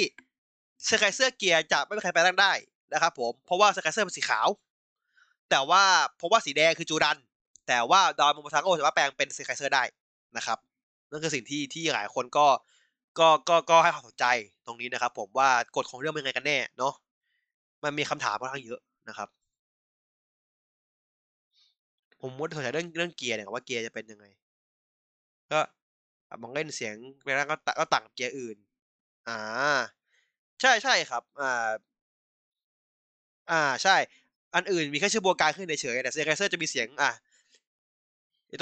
เซคเซอร์เกียร์จะไม่มีใครไปตั้งได้นะครับผมเพราะว่าเซคเซอร์เป็นสีขาว แต่ว่าเพราะว่าสีแดงคือจูดัน แต่ว่าดอนมโมทังโอสามารถแปลงเป็นเซคเซอร์ได้นะครับนั่นคือสิ่งที่ที่หลายคนก็ก็ก็ก็ให้ความสนใจตรงนี้นะครับ ผมว่ากฎของเรื่องเป็นไงกันแน่เนาะมันมีคำถามค่อนข้างเยอะนะครับ ผมมุดสนใจเรื่องเรื่องเกียร์เนี่ยว่าเกียร์จะเป็นยังไง ก็มองเล่นเสียงเวลาก็ก็ต่างเกียร์อื่น อ่า ใช่ใช่ครับ อ่า อ่าใช่ อันอื่นมีแค่ชื่อบัวกายขึ้นเฉยแต่เซอร์เซอร์จะมีเสียง อะ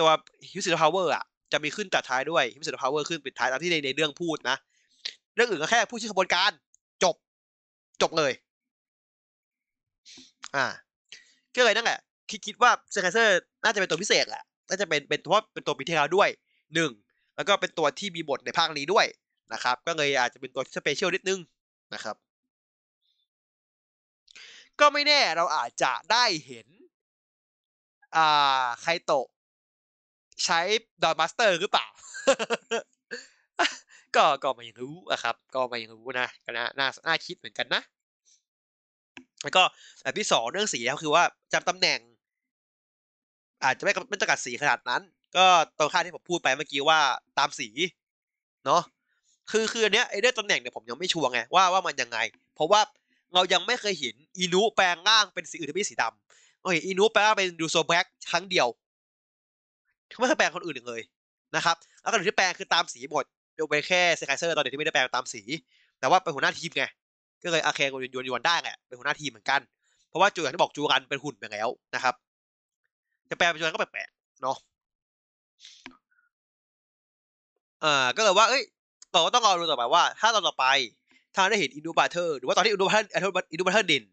ตัวฮิวสิตพาวเวอร์อะจะมีขึ้นตัดท้ายด้วยฮิวสิตพาวเวอร์ขึ้นปิดท้ายตามที่ในในเรื่องพูดนะเรื่องอื่นก็แค่พูดชื่อขบวนการ จบ จบเลย อ่าก็เลยนั่นแหละ คิดคิดว่าเซคเซอร์น่าจะเป็นตัวพิเศษแหละน่าจะเป็นเป็นเพราะเป็นตัวปีเทลด้วยหนึ่งแล้วก็เป็นตัวที่มีบทในภาคนี้ด้วยนะครับ ก็เลยอาจจะเป็นตัว special นิดนึงนะครับ ก็ไม่แน่เราอาจจะได้เห็นอ่าไคโตะใช้ดอนบลาสเตอร์หรือเปล่า ก็ก็ไม่รู้อะครับ ก็ไม่รู้นะก็น่าน่าน่าคิดเหมือนกันนะ แล้วก็แบบที่สองเรื่องสีก็คือว่าจำตำแหน่ง อาจจะไม่ไม่จำกัดสีขนาดนั้น ก็ตรงค่าที่ผมพูดไปเมื่อกี้ว่าตามสีเนาะคือคืออันเนี้ยไอ้เรื่องตำแหน่งเนี่ยผมยังไม่ชัวร์ไงว่าว่ามันยังไง เพราะว่าเรายังไม่เคยเห็นอินุแปลงร่างเป็นสีอื่นที่ไม่สีดำเราเห็นอินุแปลงร่างเป็นดูโซแบ็กครั้งเดียวไม่เคยแปลงคนอื่นเลยนะครับแล้วคนอื่นที่แปลงคือตามสีหมดยกเว้นแค่เซคไเซอร์ตอนเด็กที่ไม่ได้แปลงตามสี แต่ว่าเป็นหัวหน้าทีมไงก็เลยอาเคงยวนยวนได้แหละเป็นหัวหน้าทีมเหมือนกัน เพราะว่าจูอย่างที่บอกจูรันเป็นหุ่นไปแล้วนะครับ จะแปลเป็นจูรันก็แปลกๆเนาะอ่อก็เลยว่าเอ้ยเราก็ต้องรอดูต่อไปว่า ถ้าตอนต่อไป ถ้าได้เห็นอินุบราเธอร์หรือว่าตอนที่อินุบราเธอร์อินุบราเธอร์ด่น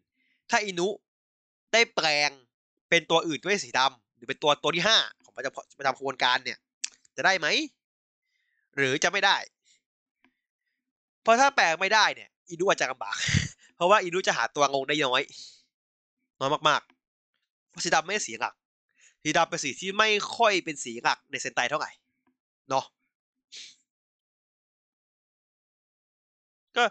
ถ้าอินุได้แปลงเป็นตัวอื่นด้วยสีดำหรือเป็นตัวตัวที่ห้าของประจำประจำขบวนการเนี่ย จะได้ไหม หรือจะไม่ได้ เพราะถ้าแปลงไม่ได้เนี่ยอินุอาจจะลำบาก เพราะว่าอินุจะหาตัวงงได้น้อย น้อยมากๆเพราะสีดำไม่ใช่สีหลัก สีดำเป็นสีที่ไม่ค่อยเป็นสีหลักในเซนไตเท่าไหร่เนาะก็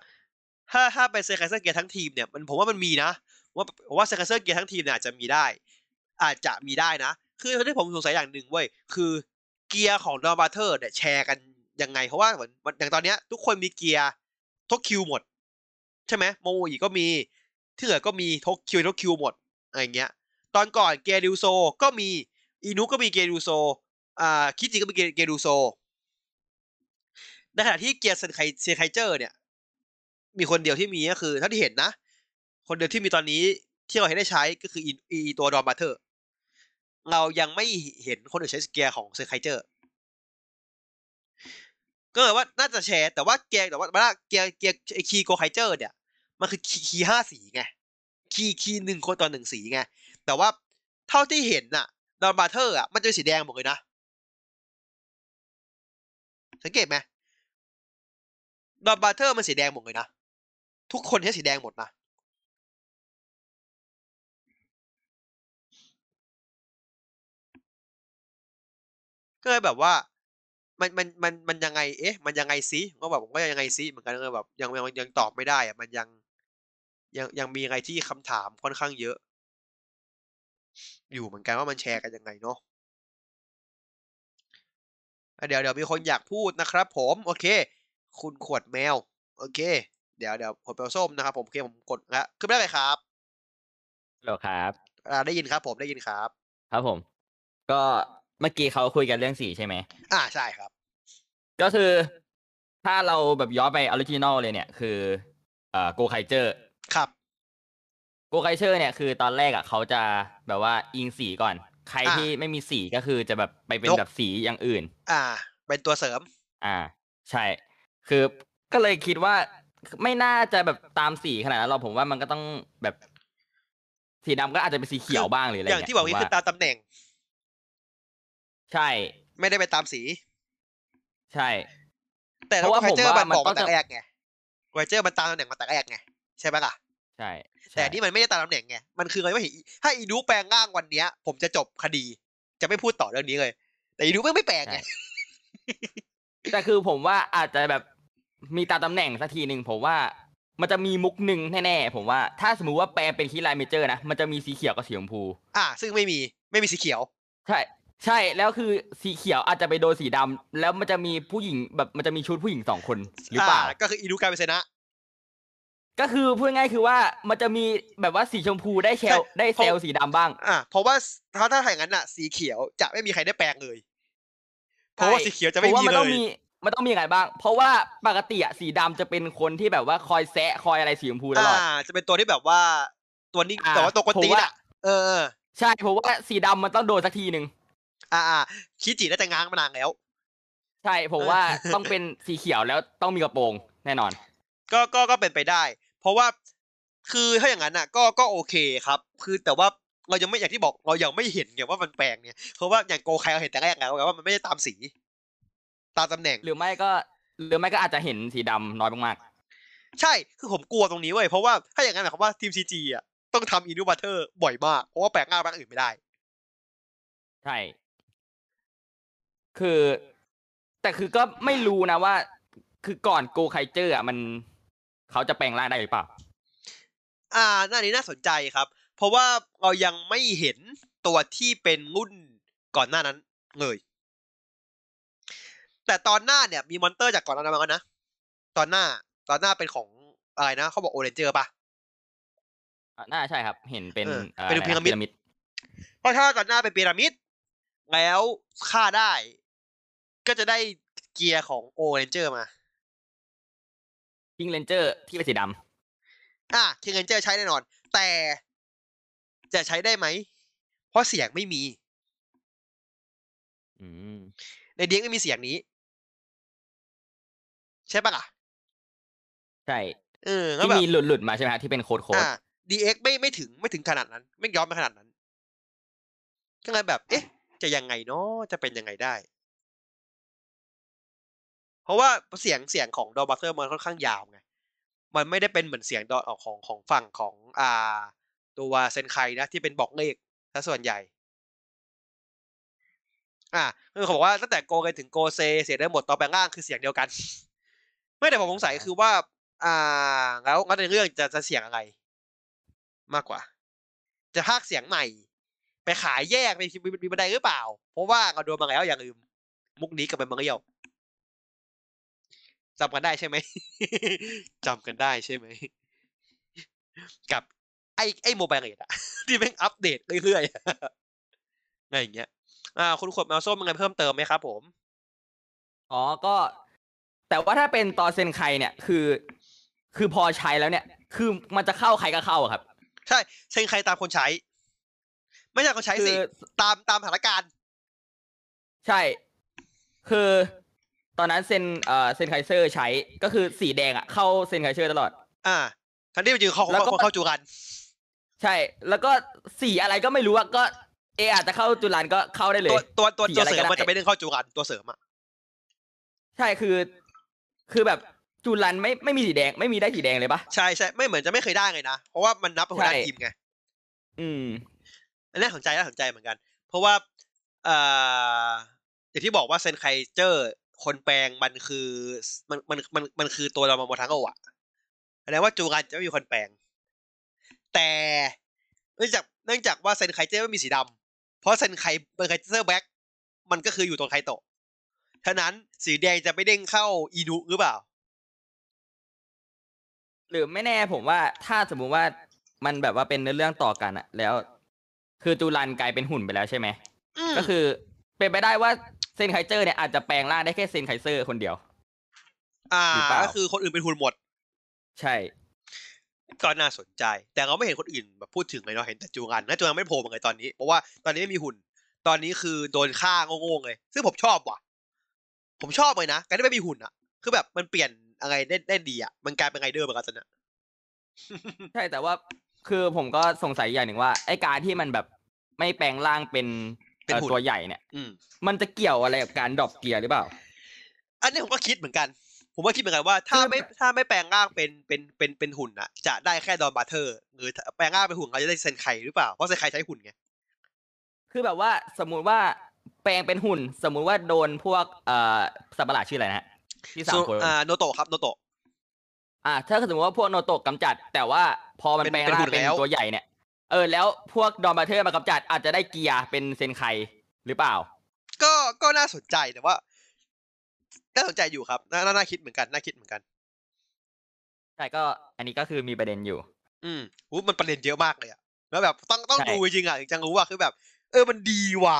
ถ้าถ้าเป็นเซคัสเซอร์เกียร์ทั้งทีมเนี่ยมันผมว่ามันมีนะว่าผมว่าเซคัสเซอร์เกียร์ทั้งทีมเนี่ยอาจจะมีได้ อาจจะมีได้นะ คือที่ผมสงสัยอย่างหนึ่งเว้ยคือเกียร์ของดอนบราเธอร์เนี่ยแชร์กันยังไง เพราะว่าเหมือนอย่างตอนเนี้ยทุกคนมีเกียร์ทกคิวหมด ใช่ไหมโอนิก็มีที่เหลือก็มีทกคิวทกคิวหมดอะไรเงี้ย ตอนก่อนเกียร์ริวโซก็มีอินุก็มีเกียร์ริวโซอ่าคิจิก็มีเกียร์ริวโซในขณะที่เกียร์เซนไคเซนไคเจอร์เนี่ย มีคนเดียวที่มีก็คือเท่าที่เห็นนะ คนเดียวที่มีตอนนี้ที่เราเห็นได้ใช้ก็คืออีตัวดอนบราเธอร์ เรายังไม่เห็นคนอื่นใช้เกียร์ของเซอร์ไคเจอร์ก็เลยว่าน่าจะแชร์ แต่ว่าเกียร์แต่ว่าว่าเกียร์เกียร์คีโกไคเจอร์เนี่ย มันคือคีห้าสีไง คีคีหนึ่งคนต่อหนึ่งสีไง แต่ว่าเท่าที่เห็นน่ะดอนบราเธอร์อะมันจะเป็นสีแดงหมดเลยนะ สังเกตไหมดอนบราเธอร์มันสีแดงหมดเลยนะ ทุกคนใช้สีแดงหมดนะก็เลยแบบว่ามันมันมันมันยังไงเอ๊ะ มันยังไงซิก็แบบผมก็ยังไงซิเหมือนกันเลยแบบยังยังยังตอบไม่ได้อะมันยังยังยังมีอะไรที่คำถามค่อนข้างเยอะ อยู่เหมือนกันว่ามันแชร์กันยังไงเนาะเดี๋ยวเดี๋ยวมีคนอยากพูดนะครับ ผมโอเค คุณขวดแมว โอเค เดี๋ยวเดี๋ยวผมเปลส้มนะครับ ผมโอเคผมกดแล้วขึ้นได้เลยครับฮัลโหลครับอ่าได้ยินครับ ผมได้ยินครับ ครับผม ก็เมื่อกี้เขาคุยกันเรื่องสีใช่ไหมอ่าใช่ครับ ก็คือถ้าเราแบบย้อนไป original เลยเนี่ย คือเอ่อโกไคเจอร์ครับ โกไคเจอร์เนี่ยคือตอนแรกอะเขาจะแบบว่าอิงสีก่อน ใครอ่าที่ไม่มีสีก็คือจะแบบไปเป็นยกแบบสีอย่างอื่น อ่า เป็นตัวเสริม อ่า ใช่ คือก็เลยคิดว่าไม่น่าจะแบบตามสีขนาดนั้นหรอกผมว่ามันก็ต้องแบบ สีดำก็อาจจะเป็นสีเขียวบ้างหรืออะไรอย่างที่บอกเงี้นี่ยคือตามตำแหน่ง ใช่ ไม่ได้ไปตามสี ใช่ แต่เพราะว่าไคเจอร์ผมว่ามันบอกมันต้มาองแต่แรกไงไคเจอร์มันตามตำแหน่งมาแต่แรกไงใช่ไหมล่ะ ใช่ใช่แต่นี่มันไม่ได้ตามตำแหน่งไงมันคืออะไรว่าเห็นถ้าอีนูแปลงร่างวันเนี้ย ผมจะจบคดี จะไม่พูดต่อเรื่องนี้เลย แต่อีนูไม่ไม่แปลงไงแต่คือผมว่าอาจจะแบบมีตามตำแหน่งสักทีหนึ่งผมว่ามันจะมีมุกหนึ่งแน่ๆผมว่าถ้าสมมุติว่าแปลเป็นคีไลเมเจอร์นะมันจะมีสีเขียวกับสีชมพู อ่า ซึ่งไม่มีไม่มีสีเขียว ใช่ ใช่แล้วคือสีเขียวอาจจะไปโดนสีดำแล้วมันจะมีผู้หญิงแบบมันจะมีชุดผู้หญิงสองคนหรือเปล่าก็คืออีนูกลายเป็นเซนะ ก็คือพูดง่ายๆคือว่ามันจะมีแบบว่าสีชมพูได้เชลใช่ ได้เซลล์สีดำบ้าง อ่าเพราะว่าถ้าถ้าอย่างนั้นอะ สีเขียวจะไม่มีใครได้แปลงเลย เพราะว่าสีเขียวจะไม่ผว่ามีมันเลต้องย มีมันต้องมีอะไรบ้าง เพราะว่าปกติอะสีดำจะเป็นคนที่แบบว่าคอยแซะคอยอะไรสีชมพูตลอด อ่า จะเป็นตัวที่แบบว่าตัวนิ่งอ่าแต่ว่าตัวกวนตีนผมว่า อะ เออเออใช่ผมว่าสีดำมันต้องโดนสักทีหนึ่งอ่าอ่าคิจิน่าจะง้างมานานแล้ว ใช่ผมว่าต้องเป็นสีเขียวแล้วต้องมีกระโปรงแน่นอน ก็ก็ก็เป็นไปได้ เพราะว่าคือถ้าอย่างนั้นอะ ก็ก็โอเคครับ คือแต่ว่าเรายังไม่อย่างที่บอกเรายังไม่เห็นไงว่ามันแปลงเนี่ยเพราะว่าอย่างโกไคเราเห็นแต่แรกแล้วไงว่ามันไม่ได้ตามสีตามตำแหน่งหรือไม่ก็หรือไม่ก็อาจจะเห็นสีดำน้อยมากใช่คือผมกลัวตรงนี้เว้ยเพราะว่าถ้าอย่างนั้นหมายความว่าทีม CG อะต้องทำอินุบราเธอร์บ่อยมาก เพราะว่าแปลงง่ายแปลงอื่นไม่ได้ๆใช่ คือ แต่คือก็ไม่รู้นะว่า คือก่อนโกไคเจอร์อะมัน เขาจะแปลงร่างได้หรือเปล่า อ่าหน้านี้น่าสนใจครับ เพราะว่าเรายังไม่เห็นตัวที่เป็นรุ่นก่อนหน้านั้นเลย แต่ตอนหน้าเนี่ยมี monster จากก่อนหน้านั้นมาแล้วนะ ตอนหน้าตอนหน้าเป็นของอะไรนะเขาบอกโอเรนเจอร์ปะอะน่าใช่ครับ เห็นเป็นเอออ่อเป็นอะไรนะพีระมิดเพราะถ้าตอนหน้าเป็นพีระมิดแล้วฆ่าได้ ก็จะได้เกียร์ของโอเรนเจอร์มา พิงเลนเจอร์ที่เป็นสีดอะคิงเรนเจอร์ใช้แน่นอน แต่จะใช้ได้ไหม เพราะเสียงไม่มีำอืมในเดียงไม่มีเสียงนี้ ใช่ปะล่ะ ใช่เออแล้วที่แบบมีหลุดหลุดๆมาใช่ไหมฮะที่เป็นโค้ดโค้ดอ่า DX ไม่ไม่ถึงไม่ถึงขนาดนั้น ไม่ย้อนไปขนาดนั้นก็เลยแบบ เอ๊ะ จะยังไงเนาะจะเป็นยังไงได้ เพราะว่าเสียงเสียงของดอบัตเตอร์มันค่อนข้างยาวไงมันไม่ได้เป็นเหมือนเสียงดอของของฝั่งของอ่า ตัวเซนไคนะที่เป็นบอกเลขซะส่วนใหญ่ อ่าคือเขาบอกว่าตั้งแต่โกกันถึงโกเซเสียงเดิมหมดตอนแปลงร่างคือเสียงเดียวกัน ไม่แต่ผมสงสัยคือว่า อ่า แล้วแล้วในเรื่องจะจะเสียงอะไร มากกว่า จะพากย์เสียงใหม่ ไปขายแยกในมีมีบันไดหรือเปล่า เพราะว่าเราโดนมาแล้วอย่าลืม มุกนี้กับเป็นมังเรียว จำกันได้ใช่ไหมจำกันได้ใช่ไหม กับไอ้ไอ้โมบายเรดอะที่แม่งอัปเดตเรื่อยๆอะไรอย่างเงี้ย อ่า คุณขวดแมวส้มมีอะไรเพิ่มเติมไหมครับผม อ๋อ ก็ แต่ว่าถ้าเป็นตอนเซนไคเนี่ย คือ คือพอใช้แล้วเนี่ย คือมันจะเข้าใครก็เข้าอะครับ ใช่ เซ็งใครตามคนใช้ ไม่ใช่คนใช้คืสิอตามตามสถานการณ์ ใช่ คือ ตอนนั้นเซนเอ่อเซนไคเซอร์ใช้ก็คือสีแดงอะเข้าเซนไคเซอร์ตลอด อ่าทันที่ไปยืนเขาแล้วก็ เขาเข้าจูกันใช่ แล้วก็สีอะไรก็ไม่รู้อะก็เออาจจะเข้าจุลันก็เข้าได้เลตัวย ตัวตัวสีตัวอะไรเสริมก็ได้มันจะไม่ได้เข้าจูกันตัวเสริมอะใช่คือ คือแบบจุลันไม่ไม่มีสีแดง ไม่มีได้สีแดงเลยปะใช่ใช่ไม่เหมือนจะไม่เคยได้เลยนะ เพราะว่ามันนับเป็นหัวหน้าใช่ทีมไง อืม อันนี้น่าสนใจน่าสนใจเหมือนกัน เพราะว่าเอ่ออย่างที่บอกว่าเซนไคเจอร์ คนแปลงมันคือมันมันมันมันคือตัวเรามาโมทังโกะแสดงว่าจูกันจะไม่มีคนแปลง แต่เนื่องจากเนื่องจากว่าเซนไคเจอร์ไม่มีสีดำเพราะเซนไคเป็นไคเจอร์แบ็กมันก็คืออยู่ตรงไคโตะฉะนั้นสีแดงจะไม่เด้งเข้าอีนุหรือเปล่า หรือไม่แน่ผมว่าถ้าสมมุติว่ามันแบบว่าเป็นเนื้อเรื่องต่อกันอะแล้ว คือจูรันกลายเป็นหุ่นไปแล้วใช่ไหมมก็คือ เป็นไปได้ว่าเซ นไคเจอร์เนี่ยอาจจะแปลงร่างได้แค่เซนไคเซอร์คนเดียวอ่าหรือเปล่าก็คือคนอื่นเป็นหุ่นหมด ใช่ก็น่าสนใจ แต่เราไม่เห็นคนอื่นแบบพูดถึงเลยเราเห็นแต่จูงันนะจูงันไม่โผล่มาเลยตอนนี้เพราะว่าตอนนี้ไม่มีหุ่น ตอนนี้คือโดนฆ่าโง่ๆเลย ซึ่งผมชอบว่ะ ผมชอบเลยนะการที่ไม่มีหุ่นอะ คือแบบมันเปลี่ยนอะไรได้ได้ดีอะมันกลายเป็นไรเดอร์เหมือนกันตอนเนี้ยใช่แต่ว่าคือผมก็สงสัยอย่างหนึ่งว่าไอ้การที่มันแบบไม่แปลงร่างเป็น เป็นเอ่อหุ่นตัวใหญ่เนี่ยอืมมันจะเกี่ยวอะไรกับการ drop gear หรือเปล่า อันนี้ผมก็คิดเหมือนกัน ผมก็คิดเหมือนกันว่า ถ้าคือไม่ถ้าไม่แปลงร่างเป็นเป็นเป็นเป็นหุ่นอะ จะได้แค่ดอนบราเธอร์หรือถ้าแปลงร่างเป็นหุ่นเขาจะได้เซนไคหรือเปล่าเพราะเซนไคใช้หุ่นไงคือแบบว่าสมมุติว่าแปลงเป็นหุ่น สมมุติว่าโดนพวกเอ่อสัตว์ประหลาดชื่ออะไรนะฮะที่สามส่วนคนอ่าโนโตะครับโนโตะอ่าถ้าสมมติว่าพวกโนโตะกำจัด แต่ว่าพอมันเป็นแปลงเป็นร่างหุ่นเป็นแล้วตัวใหญ่เนี่ย เออแล้วพวกดอนบราเธอร์มากำจัดอาจจะได้เกียร์เป็นเซนไคหรือเปล่า ก็ก็น่าสนใจแต่ว่าน่าสนใจอยู่ครับน่าน่าน่าคิดเหมือนกันน่าคิดเหมือนกันใช่ก็อันนี้ก็คือมีประเด็นอยู่ อืมอู้มันประเด็นเยอะมากเลยอะแล้วแบบต้องต้องใช่ดูจริงๆอะถึงจะรู้ว่าคือแบบ เออมันดีว่ะ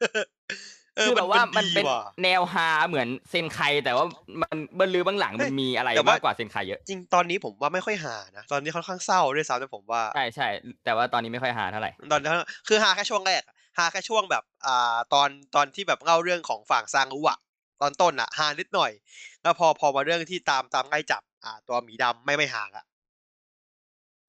เออ คือมัแบบว่ามันดีเป็นว่ะแนวฮาเหมือนเซนไคแต่ว่ามันเบื้องลึกเบื้องหลังเฮ้มัยนมีอะไรแต่ว่ามากกว่าเซนไคเยอะจริงตอนนี้ผมว่าไม่ค่อยฮานะตอนนี้ค่อนข้างเศร้าด้วยซ้ำนะผมว่าใช่ใช่แต่ว่าตอนนี้ไม่ค่อยฮาเท่าไหร่ตอนนั้นคือหาแค่ช่วงแรกอะหาแค่ช่วงแบบอ่าตอนตอนที่แบบเล่าเรื่องของฝั่งซางรู้อะตอนต้นอะหานิดหน่อย แล้วพอพอมาเรื่องที่ตามตามไล่จับอ่าตัวหมีดำไม่ไม่หาละ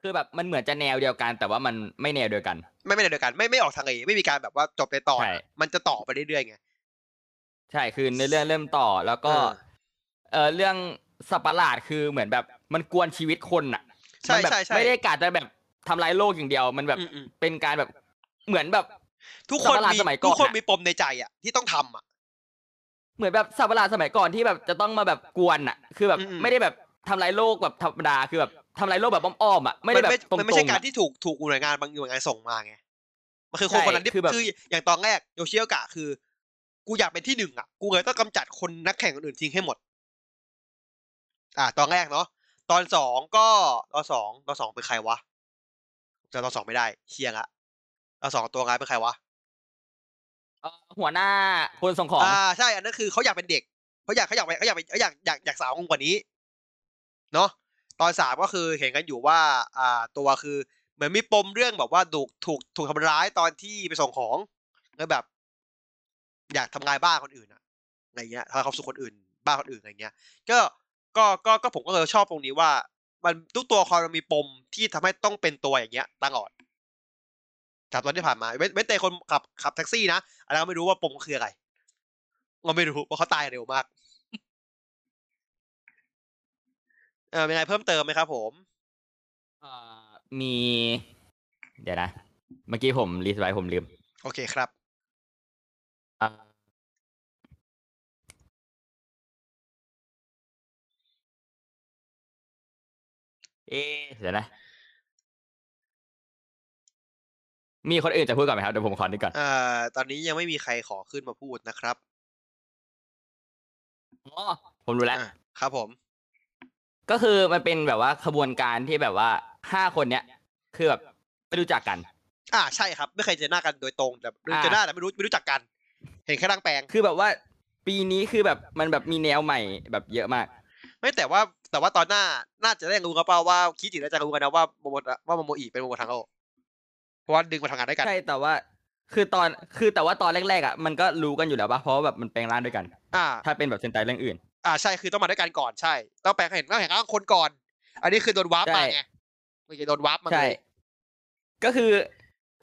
คือแบบมันเหมือนจะแนวเดียวกัน แต่ว่ามันไม่แนวเดียวกัน ไม่ไม่ในเดียวกัน ไม่ไม่ออกทางเอไม่มีการแบบว่าจบไปต่อใช่มันจะต่อไปเรื่อยๆไงใช่คือในเรื่องเริ่มต่อแล้วก็ เออเออเรื่องสัตว์ประหลาดคือเหมือนแบบมันกวนชีวิตคนอะใช่มันแบบใช่ใช่ไม่ได้กะจะแบบทำลายโลกอย่างเดียว มันแบบอืมอืมเป็นการแบบเหมือนแบบ ทุกคนสัตว์ประหลาดมีสมัยก่อนทุกคนอะมีปมในใจอะ ที่ต้องทำอะ เหมือนแบบสัตว์ประหลาดสมัยก่อนที่แบบจะต้องมาแบบกวนอะ คือแบบอืมอืมไม่ได้แบบทำลายโลกแบบธรรมดาคือแบบ ทำลายโลกแบบอ้อมๆอะไม่ได้มันแบบไม่ตรงมันไม่ๆใช่การอะที่ถูกถูกหน่วยงานบางหน่วยงานส่งมาไงมันคือคนใช่คนนั้นที่คือแบบคืออย่างตอนแรกโยชิโอกะคือ กูอยากเป็นที่หนึ่งอะ กูเลยต้องกำจัดคนนักแข่งคนอื่นทิ้งให้หมด อ่า ตอนแรกเนาะตอนสองก็ตอนสองตอนสองเป็นใครวะจำตอนสองไม่ได้เชียงละตอนสองตัวร้ายเป็นใครวะเอ่อหัวหน้าคนส่งของอ่าใช่อันนั้นคือเขาอยากเป็นเด็กเขาอยากเขาอยากไปเขาอยากไปเขาอยากอยากอยากสาวงกว่านี้ เนาะ ตอนสามก็คือเห็นกันอยู่ว่าอ่าตัวคือเหมือนมีปมเรื่องแบบว่าถูกถูกถูกทำร้ายตอนที่ไปส่งของแล้วแบบ อยากทำลายบ้านคนอื่นอะอะไรเงี้ยทำลายความสุขคนอื่น บ้านคนอื่นอะไรเงี้ย ก็ก็ก็ก็ผมก็เลยชอบตรงนี้ว่า มันทุกตัวครมันมีปมที่ทำให้ต้องเป็นตัวอย่างเงี้ยตลอดจากตอนที่ผ่านมาเว้นเว้นแต่คนขับขับแท็กซี่นะอันนั้นก็ไม่รู้ว่าปมคืออะไรเราไม่รู้เพราะเขาตายเร็วมาก เออมีอะไรเพิ่มเติมไหมครับ ผมเอ่อมี เดี๋ยวนะ เมื่อกี้ผมรีสไว้ผมลืม โอเคครับอ่าเอ๊ะเดี๋ยวนะ มีคนอื่นจะพูดก่อนไหมครับเดี๋ยวผมขอนึกก่อนเอ่อตอนนี้ยังไม่มีใครขอขึ้นมาพูดนะครับ อ๋อ ผมรู้แล้ว อะครับผม ก็คือมันเป็นแบบว่าขบวนการที่แบบว่าห้าคนเนี้ยคือแบบไม่รู้จักกัน อ่าใช่ครับ ไม่เคยเจอหน้ากันโดยตรงแต่รู้อ่าเจอหน้าแต่ไม่รู้ไม่รู้จักกัน เห็นแค่ร่างแปลงคือแบบว่า ปีนี้คือแบบมันแบบมีแนวใหม่แบบเยอะมาก ไม่แต่ว่าแต่ว่าตอนหน้าน่าจะได้รู้กันเปล่าว่าคิดจิน่าจะรู้กันนะว่าโมโมว่าโมโมอีเป็นโมโมทังโอเพราะว่าดึงมาทำงานด้วยกันใช่แต่ว่าคือตอนคือแต่ว่าตอนแรกๆอะมันก็รู้กันอยู่แล้วป่ะเพราะว่าแบบมันแปลงร่างด้วยกัน อ่า ถ้าเป็นแบบเซนไตเรื่องอื่น อ่าใช่คือต้องมาด้วยกันก่อนใช่ต้องแปลงให้เห็นต้องเห็นร่างคนก่อน อันนี้คือโดนวาร์ปใช่มาไงไม่ใช่โดนวาร์ปมาใช่เลยก็คือ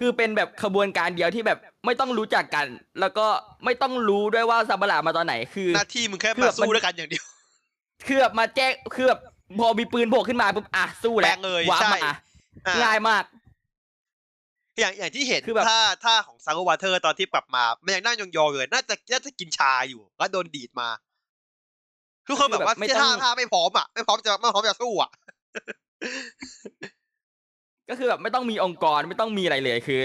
คือเป็นแบบขบวนการเดียวที่แบบไม่ต้องรู้จักกัน แล้วก็ไม่ต้องรู้ด้วยว่าซาบะระมาตอนไหน คือหน้าที่มึงแค่คือมาแบบสู้มันด้วยกันอย่างเดียวคือแบบมาแจ้งคือแบบพอมีปืนโผล่ขึ้นมาปุ๊บอะสู้แปแล้ลวงเลยว้าร์ปใช่มาอ่าง่ายมากอย่างอย่างที่เห็นคือแบบถ้าถ้าของซากุวาเทอร์ตอนที่กลับมา มันยังนั่งยองๆอยู่เลยน่าจะน่าจะกินชาอยู่ แล้วโดนดีดมา ทุกคนแบบว่าไม่ที่ต้ท่าองท่าไม่พร้อมอะไม่พร้อมจะไม่พร้อมจะสู้อะก็คือแบบไม่ต้องมีองค์กรไม่ต้องมีอะไรเลยคือ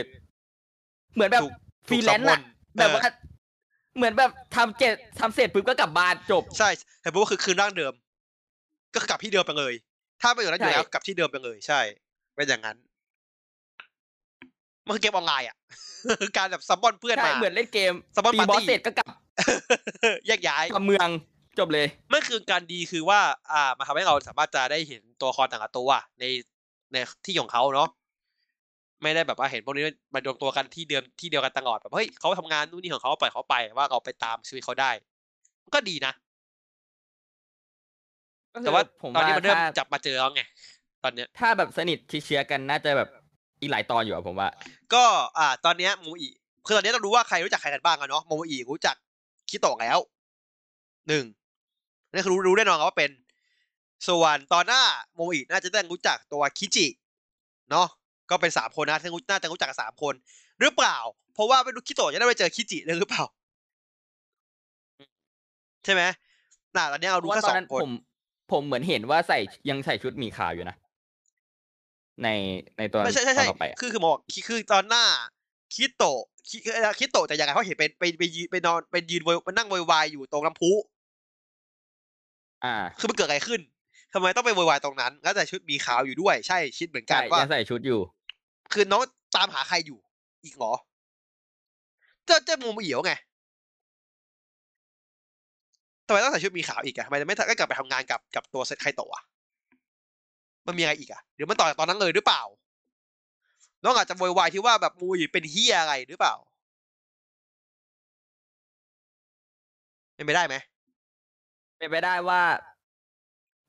เหมือนแบบถูกฟรีแลนซ์อะถูกสมมติแบบเออว่าเหมือนแบบทำเจ็ดทำเสร็จปุ๊บก็กลับบ้านจบ ใช่แต่พูดว่าคือคืนร่างเดิม ก็คือกลับที่เดิมไปเลย ถ้าไม่อยู่นั้นอยู่แล้วใช่กลับที่เดิมไปเลย ใช่เป็นอย่างนั้นมันคือเกมออนไลน์อะคือการแบบซัมบอนเพื่อนใช่มาเหมือนเล่นเกมสปอนตีปาร์บอสตี้เสร็จก็กลับแยกย้ายกลับเมือง จบเลยมันคือการดีคือว่า อ่ามาทำให้เราสามารถจะได้เห็นตัวละครต่างๆตัวในในที่ของเขาเนาะไม่ได้แบบว่าเห็นพวกนี้มารวมตัวกันที่เดิมที่เดียวกันตลอดแบบเฮ้ยเขาทำงานนู่นนี่ของเขาปล่อยเขาไปว่าเราไปตามชีวิตเขาได้ ก็ดีนะแต่ว่าผมตอนนี้มันเริ่มถ้าจับมาเจอแล้วไงตอนเนี้ยถ้าแบบสนิทชิดเชื้อกันน่าจะแบบอีกหลายตอนอยู่อะผมว่า ก็อ่า ตอนเนี้ยโมอิคือตอนเนี้ยต้องรู้ว่าใครรู้จักใครกันบ้างอะเนาะโมอิรู้จักคิโตะแล้วหนึ่ง นี่คือรู้รู้แน่นอนครับว่าเป็น ส่วนตอนหน้าโมอิน่าจะได้รู้จักตัวคิจิเนาะก็เป็นสามคนนะที่น่าจะรู้จักกันสามคน หรือเปล่า เพราะว่าไม่รู้คิโตะจะได้ไปเจอคิจิเลยหรือเปล่า ใช่ไหมน่ะตอนเนี้ยเราเพรู้ราะว่าแค่ตอสนอนั้นงคนผมผมเหมือนเห็นว่าใส่ยังใส่ชุดหมีขาวอยู่นะ ในในตัวไม่ใช่ใช่ตอใช่นต่อไปอะคือคือบอกคือคือตอนหน้าคิโตะคิเอ่อคิโตะแต่ยังไงเขาเห็นเป็นไปไปยืนไปนอนไปยืนโวยมานั่งโวยวายอยู่ตรงน้ำพุ อ่า คือมันเกิดอะไรขึ้นทำไมต้องไปโวยวายตรงนั้น แล้วแต่ชุดมีขาวอยู่ด้วย ใช่คิดเหมือนกันใช่ว่ายังใส่ชุดอยู่ คือน้องตามหาใครอยู่ อีกเหรอ เจ้าเจ้าโมโมเอียวไงทำไมต้องใส่ชุดมีขาวอีกอะทำไมไม่ไม่กลับไปทำงานกับกับตัวเซตไคโตะอะมันมีอะไรอีกอะหรือมันต่อจากตอนนั้นเลยหรือเปล่า น้องอาจจะโวยวายที่ว่าแบบมูยเป็นเฮียอะไรหรือเปล่าเป็นไปได้ไหม เป็นไปได้ว่า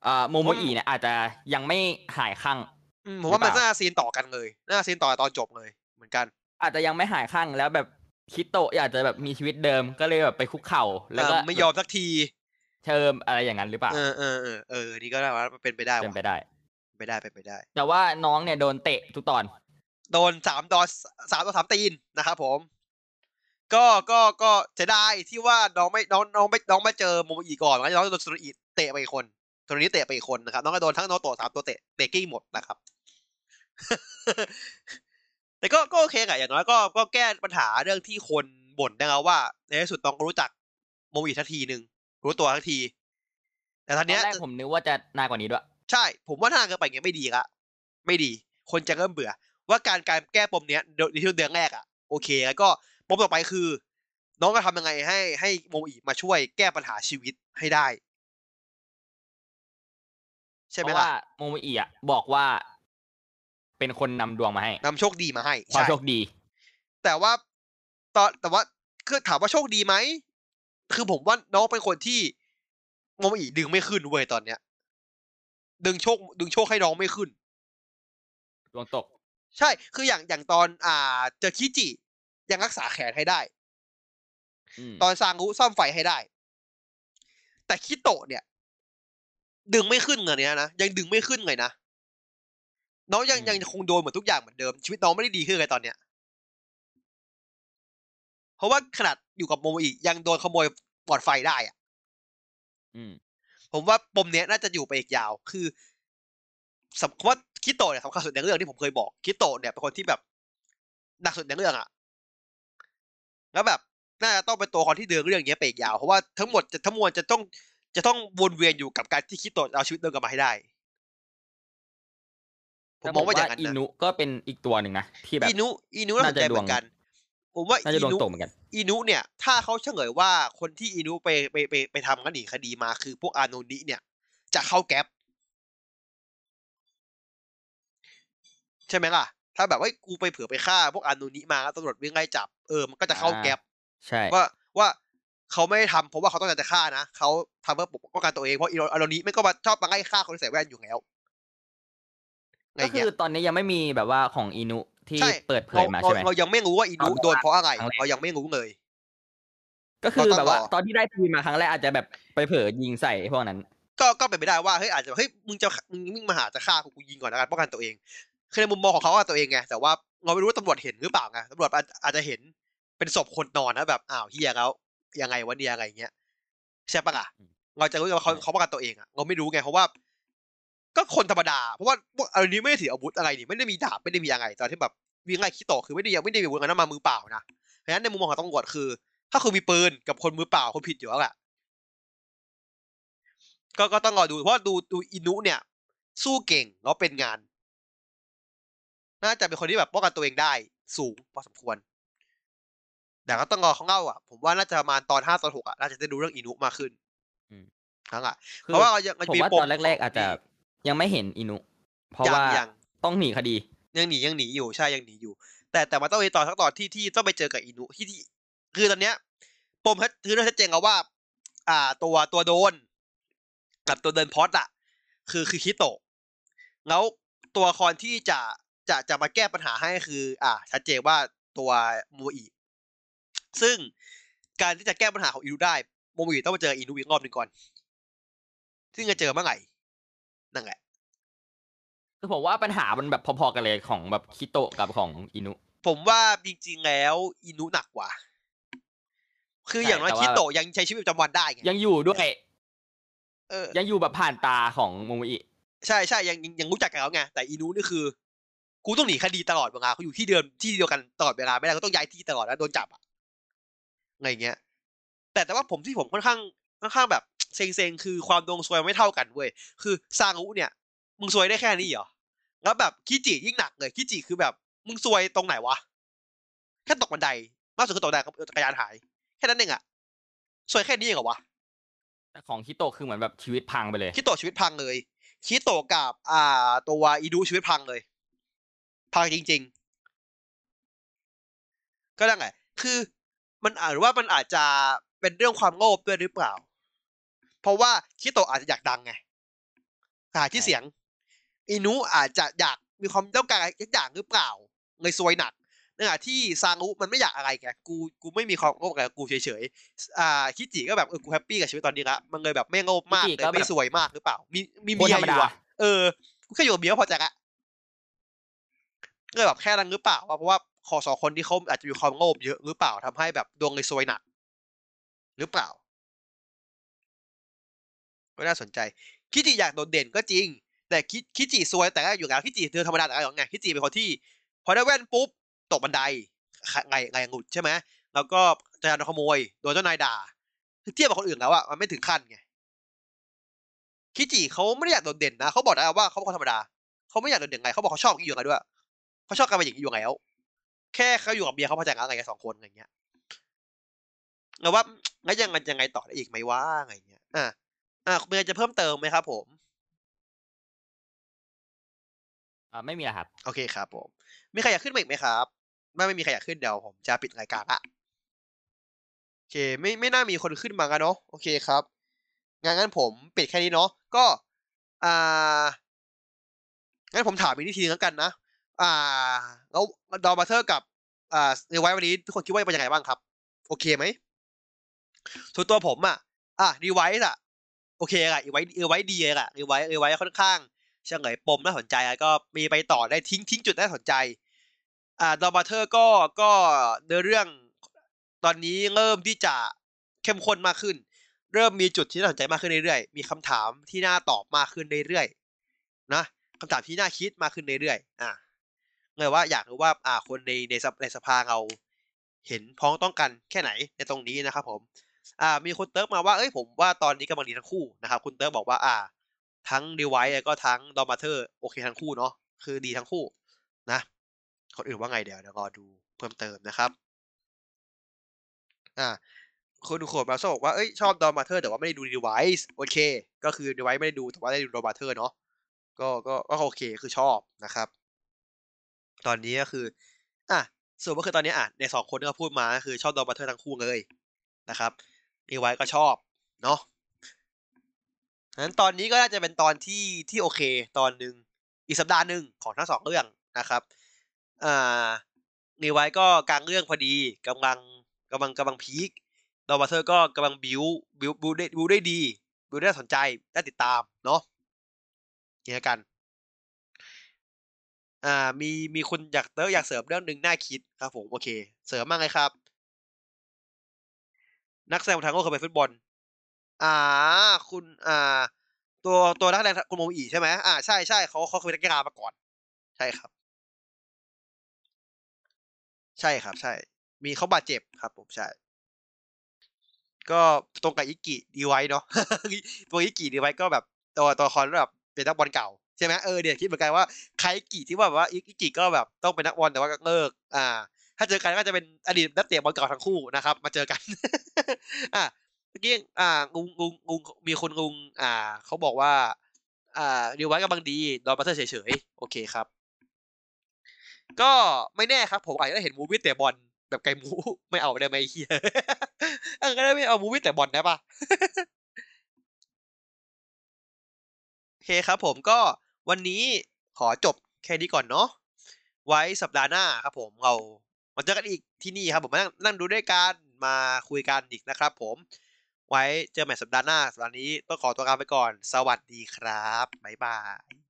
อ่าโมโมอีเนี่ยอาจจะยังไม่หายข้างอืมผมว่ามันหรือเปล่าน่าซีนต่อกันเลยน่าซีนต่อตอนจบเลย เหมือนกัน อาจจะยังไม่หายข้างแล้วแบบคิโตะอยากจะแบบมีชีวิตเดิมก็เลยแบบไปคุกเข่าแล้วก็เออไม่ยอมสักที เชิมอะไรอย่างนั้นหรือเปล่าเออเออเออเออนี่ก็ได้ว่าเป็นไปได้เป็นว่ะไปได้เป็นไปได้เป็นไปได้ แต่ว่าน้องเนี่ยโดนเตะทุกตอน โดนสามดอสสามต่อสามตีนนะครับผม ก็ก็ก็จะได้ที่ว่าน้องไม่น้องน้องไม่น้องไม่เจอโมโมอีก่อนแล้วน้องโดนสุนอีเตะไปอีกคนสุนอีเตะไปอีกคนนะครับน้องก็โดนทั้งโนโตะสามตัวเตะเตะกิ้งหมดนะครับแต่ก็ก็โอเคอะอย่างน้อยก็ก็แก้ปัญหาเรื่องที่คนบ่นได้แล้วว่าในที่สุดน้องก็รู้จักโมโมอีทักทีหนึ่งรู้ตัวทักที แต่ตอนตอเนี้นยแรกผมนึกว่าจะนานกว่านี้ด้วย ใช่ ผมว่าถ้านานเกินไปอย่างเงี้ยไม่ดีละไม่ดี คนจะเริ่มเบื่อ ว่าการการแก้ปมเนี้ยเดือนในช่วงเดือนแรกอะโอเค แล้วก็ ปมต่อไปคือ น้องจะทำยังไงให้ให้โมอีมาช่วยแก้ปัญหาชีวิตให้ได้ ใช่ไหมเพราะล่ะว่าโมโมอีอะบอกว่า เป็นคนนำดวงมาให้นำโชคดีมาให้ความใช่โชคดี แต่ว่าตอนแต่ว่าคือถามว่าโชคดีไหมคือผมว่าน้องเป็นคนที่โมโมอีดึงไม่ขึ้นเว้ยตอนเนี้ย ดึงโชค ดึงโชคให้น้องไม่ขึ้นดวงตก ใช่ คืออย่างอย่างตอน อ่า เจอคิจิ ยังรักษาแขนให้ได้อืมตอนซา ngu ซ่อมไฟให้ได้ แต่คิโตะเนี่ย ดึงไม่ขึ้นเงินเนี้ยนะยังดึงไม่ขึ้นเลยนะน้องยังยังคงโดนเหมือนทุกอย่างเหมือนเดิม ชีวิตน้องไม่ได้ดีขึ้นเลยตอนเนี้ย เพราะว่าขนาดอยู่กับโมโมอิยังโดนขโมยปอดไฟได้อะอืมผมว่าปมเนี้ยน่าจะอยู่ไปอีกยาว คือสำเพราะว่าคิโตะเนี่ยสำคัญสุดในเรื่องที่ผมเคยบอกคิโตะเนี่ยเป็นคนที่แบบหนักสุดในเรื่องอะ แล้วแบบน่าจะต้องเป็นตัวคนที่เดินเรื่องเนี้ยไปอีกยาวเพราะว่าทั้งหมดจะทั้งมวลจะต้องจะต้องวนเวียนอยู่กับการที่คิโตะเอาชีวิตเดินกลับมาให้ได้ผมมองว่าอย่างนั้นอินะนุก็เป็นอีกตัวหนึ่งนะที่แบบอินุอินุน่าสนใจน่าจะเหมือนกัน ผมว่าน่าอิจะดวงนุตกเหมือนกันอินุเนี่ย ถ้าเขาเฉลยว่าคนที่อินุไปไปไปไปทำกันหนีคดีมาคือพวกอาโนนิเนี่ย จะเข้าแก๊ปใช่ไหมล่ะ ถ้าแบบว่ากูไปเผื่อไปฆ่าพวกอาโนนิมาแล้วตำรวจวิ่งไล่จับเออมันก็จะเข้าอ่าแก๊ปใช่ว่าว่าเขาไม่ได้ทำเพราะว่าเขาต้องการจะฆ่านะเขาทำเพื่อปกป้องกันตัวเองเพราะอาโนนิไม่ก็มาชอบมาไล่ฆ่าคนที่ใส่แว่นอยู่แล้วไงก็คืเงี้อยตอนนี้ยังไม่มีแบบว่าของอินุที่ใช่เปิดเผเรายมาเราใช่ไหมเรายังไม่รู้ว่าอินุเอาโดนเพราะอะไรครั้งแรกเรายังไม่รู้เลย ก็คือเราต้องแบบว่ารอตอนที่ได้ทีมมาครั้งแรกอาจจะแบบไปเผลอยิงใส่พวกนั้น ก็ก็เป็นไปได้ว่าเฮ้ยอาจจะเฮ้ยมึงจะมึงวิ่งมาหาจะฆ่ากูกูยิงก่อนแล้วกันป้องกันตัวเอง คือในมุมมองของเขาว่าตัวเองไงแต่ว่าเราไม่รู้ว่าตำรวจเห็นหรือเปล่าไงตำรวจอาจอาจจะเห็นเป็นศพคนนอนนะแบบอ้าวเฮียแล้วยังไงวะเนี่ยอะไรเงี้ยใช่ปะล่ะอืมเราจะรู้ไงว่าเขาใช่เขาป้องกันตัวเองอะเราไม่รู้ไงเพราะว่า ก็คนธรรมดาเพราะว่าพวกอันนี้ไม่ได้ถืออาวุธอะไรนี่ไม่ได้มีดาบไม่ได้มีอะไรตอนที่แบบวิ่งไล่คิโตะคือไม่ได้ยังไม่ได้มีอาวุธกันนะมามือเปล่านะเพราะฉะนั้นในมุมมองของตำรวจคือ ถ้าคุณมีปืนกับคนมือเปล่าคนผิดอยู่แล้วแหละก็ก็ต้องรอดูเพราะว่าดูดูอินุเนี่ย สู้เก่งแล้วเป็นงาน น่าจะเป็นคนที่แบบป้องกันตัวเองได้ สูงพอสมควร แต่ก็ต้องรอเขาเล่าอะ ผมว่าน่าจะประมาณตอนห้าตอนหกอะน่าจะได้ดูเรื่องอินุมากขึ้นอืมทั้งอะคือเพราะว่าเรายังมันผมมีว่าปมตอนแรก ๆ อาจจะยังไม่เห็นอินุ เพราะยังว่ายังต้องหนีคดี ยังหนียังหนีอยู่ใช่ยังหนีอยู่ แต่แต่มันต้องมีตอนทั้งตอนที่ที่ต้องไปเจอกับอินุที่ที่ คือตอนเนี้ยปมชัดคือเรื่องชัดเจนแล้วว่า อ่า ตัวตัวโดน กับตัวเดินพอดอะคือคือคิโตะแล้วตัวละครที่จะ จะจะมาแก้ปัญหาให้คือ อ่าชัดเจนว่าตัวโมอิซึ่งการที่จะแก้ปัญหาของอินุได้โมอิต้องมาเจออินุอีกรอบหนึ่งก่อน ซึ่งจะเจอเมื่อไหร่นั่นแหละคือผมว่าปัญหามันแบบพอๆกันเลยของแบบคิโตะกับของอินุ ผมว่าจริงๆแล้วอินุหนักกว่า คือใช่อย่างน้อยแต่ว่าคิโตะยังใช้ชีวิตประจำวันได้ไงยังอยู่ด้วยเออยังอยู่แบบผ่านตาของโมโมอิใช่ใช่ยังยังยังรู้จักกันแล้วไงแต่อินุนี่คือ กูต้องหนีคดีตลอดเวลาเขาอยู่ที่เดิมที่เดียวกันตลอดเวลาไม่ได้เขาต้องย้ายที่ตลอดแล้วโดนจับอะอะไรเงี้ย แต่แต่ว่าผมที่ผมค่อนข้างค่อนข้างแบบเซ็งๆคือความดวงซวยไม่เท่ากันเว้ยคือซา ngu เนี่ย มึงซวยได้แค่นี้เหรอแล้วแบบคิจิยิ่งหนักเลยคิจิคือแบบ มึงซวยตรงไหนวะแค่ตกบันไดมากสุดคือตกบันไดจักรยานหาย แค่นั้นเองอะซวยแค่นี้เองเหรอวะแต่ของคิโตะคือเหมือนแบบชีวิตพังไปเลยคิโตะชีวิตพังเลยคิโตะกับ อ่า ตัวอีดูชีวิตพังเลย พังจริง ๆ ก็นั่นแหละคือมันอาจว่ามันอาจจะเป็นเรื่องความโลภด้วยหรือเปล่า เพราะว่าคิโตะอาจจะอยากดังไงหาที่เสียงอินุอาจจะอยากมีความต้องการอะไรอย่างหรือเปล่าเลยซวยหนักในขณะที่ซา ngu มันไม่อยากอะไรไงกูกูไม่มีความโลภกับกูเฉยๆอ่าคิจิก็แบบเออกูแฮปปี้กับชีวิตตอนนี้ละมันเลยแบบไม่โลภมากคิจิเลยก็แบบไม่ซวยมากหรือเปล่า มีมีคนเมียธรรมดายู่อะเออกูแค่อยู่กับเมียก็พอใจละก็ เลยแบบแค่นั้นหรือเปล่าว่าเพราะว่าขอสองคนที่เขาอาจจะมีความโลภเยอะหรือเปล่าทำให้แบบดวงเลยซวยหนัก หรือเปล่าก็น่าสนใจ คิจิอยากโดดเด่นก็จริง แต่คิคิจิซวยแต่แรกอยู่แล้วคิจิเธอธรรมดาแต่แรกอยู่แล้วไงคิจิเป็นคนที่ พอได้แว่นปุ๊บตกบันไดไงไงหงุดใช่ไหมแล้วก็จะโดนขโมยโดนเจ้านายด่าคือเทียบกับคนอื่นแล้วอะมันไม่ถึงขั้นไงคิจิเขาไม่ได้อยากโดดเด่นนะเขาบอกนะว่าเขาเป็นคนธรรมดาเขาไม่อยากโดดเด่นไงเขาบอกเขาชอบอยู่ไงด้วย เขาชอบการเป็นอย่างนี้อยู่แล้ว แค่เขาอยู่กับเมียเขาพอใจกันอะไรกันสองคนอะไรเงี้ยแล้วว่างั้นยังไงยังไงต่อได้อีกไหมว่าอะไรเงี้ย อะอะมีอะไรจะเพิ่มเติมไหมครับ ผมอ่าไม่มีอะครับ โอเคครับ ผม มีใครอยากขึ้นมาอีกไหมครับไม่ไม่มีใครอยากขึ้นเดี๋ยวผมจะปิดรายการละโอเค ไม่ไม่น่ามีคนขึ้นมากันเนาะโอเคครับงั้นงั้นผมปิดแค่นี้เนาะก็อ่างั้นผมถามอีกนิดทีนึงแล้วกันนะ อ่า แล้วดอนบราเธอร์กับอ่ารีไวซ์วันนี้ทุกคนคิดว่าเป็นยังไงบ้างครับ โอเคไหมส่วนตัวผมอะ อะรีไวซ์อะโอเคอะรีไวซ์รีไวซ์ดีเลยอะรีไวซ์รีไวซ์ค่อนข้างเฉลยปมน่าสนใจก็มีไปต่อได้ทิ้งทิ้งจุดน่าสนใจ อ่าดอนบราเธอร์ก็ก็เนื้อเรื่องตอนนี้เริ่มที่จะเข้มข้นมากขึ้น เริ่มมีจุดที่น่าสนใจมากขึ้นเรื่อยๆมีคำถามที่น่าตอบมากขึ้นเรื่อยๆนะคำถามที่น่าคิดมากขึ้นเรื่อยๆอะ เลยว่าอยากรู้ว่าอ่าคนในในสภในสภาเราเห็นพ้องต้องกันแค่ไหนในตรงนี้นะครับผมอ่ามีคนเติร์กมาว่าเอ้ยผมว่าตอนนี้กำลังดีทั้งคู่นะครับคุณเติร์กบอกว่าอ่า ทั้งรีไวซ์แล้วก็ทั้งดอนบราเธอร์โอเคทั้งคู่เนาะคือดีทั้งคู่นะคนอื่นว่าไงเดี๋ยวเดี๋ยวรอดูเพิ่มเติมนะครับอ่าคุณโคดมาโซบอกว่าเอ้ยชอบดอนบราเธอร์แต่ว่าไม่ได้ดูรีไวซ์โอเค ก็คือรีไวซ์ไม่ได้ดูแต่ว่าได้ดูดอนบราเธอร์เนาะก็ก็ก็โอเคคือชอบนะครับ ตอนนี้ก็คือ อะส่วนก็คือตอนนี้อะในสองคนที่เขาพูดมาก็คือชอบดอนบราเธอร์ทั้งคู่เลยนะครับรีไวซ์ก็ชอบเนาะงั้นตอนนี้ก็น่าจะเป็นตอนที่ที่โอเค ตอนหนึ่งอีกสัปดาห์หนึ่งของทั้งสองเรื่องนะครับอ่ารีไวซ์ก็กลางเรื่องพอดีกำลังกำลังกำลัง peak ดอนบราเธอร์ก็กำลังบิวบิวบิวได้บิวได้ดีบิวได้สนใจได้ติดตามเนาะนี่ละกัน อ่ามีมีคุณอยากเติร์กอยากเสริมเรื่องหนึ่งน่าคิดครับผมโอเค เสริมมากเลยครับ นักแสดงทางโลกเคยไปฟุตบอล อ่า คุณอ่า ตัวตัวนักแสดงคุณโมอีใช่ไหมอ่าใช่ใช่เขาเขาเคยเป็นนักกีฬามาก่อน ใช่ครับ ใช่ครับ ใช่ มีเขาบาดเจ็บครับ ผมใช่ ก็ตรงกับอิกกิรีไวซ์เนาะตัวอิกกิรีไวซ์ก็แบบตัวตัวละครแบบเป็นนักบอลเก่า ใช่ไหมเออเดี๋ยวคิดเหมือนกันว่าใครอิกกิที่ว่าแบบว่าอิกกิก็แบบต้องเป็นนักบอลแต่ว่าเลิกอ่า ถ้าเจอกันก็จะเป็นอดีตนักเตะบอลเก่าทั้งคู่นะครับ มาเจอกัน อะเมื่อกี้อ่างุงงุงงุงมีคนงุงอ่าเขาบอกว่า อ่ารีไวซ์กำลังดีดอนบราเธอร์เฉยๆโอเคครับ ก็ไม่แน่ครับ ผมอาจจะเห็น movie เตะบอลแบบไกลมูไม่เอาได้ไหมเฮียเออก็ได้ไม่เอามูวี่เตะบอลได้ปะโอเคครับผมก็ วันนี้ขอจบแค่นี้ก่อนเนาะไว้สัปดาห์หน้าครับผมเรามาเจอกันอีกที่นี่ครับผมมานั่งนั่งดูด้วยกันมาคุยกันอีกนะครับผมไว้เจอใหม่สัปดาห์หน้าสัปดาห์นี้ต้องขอตัวลาไปก่อน สวัสดีครับบ๊ายบาย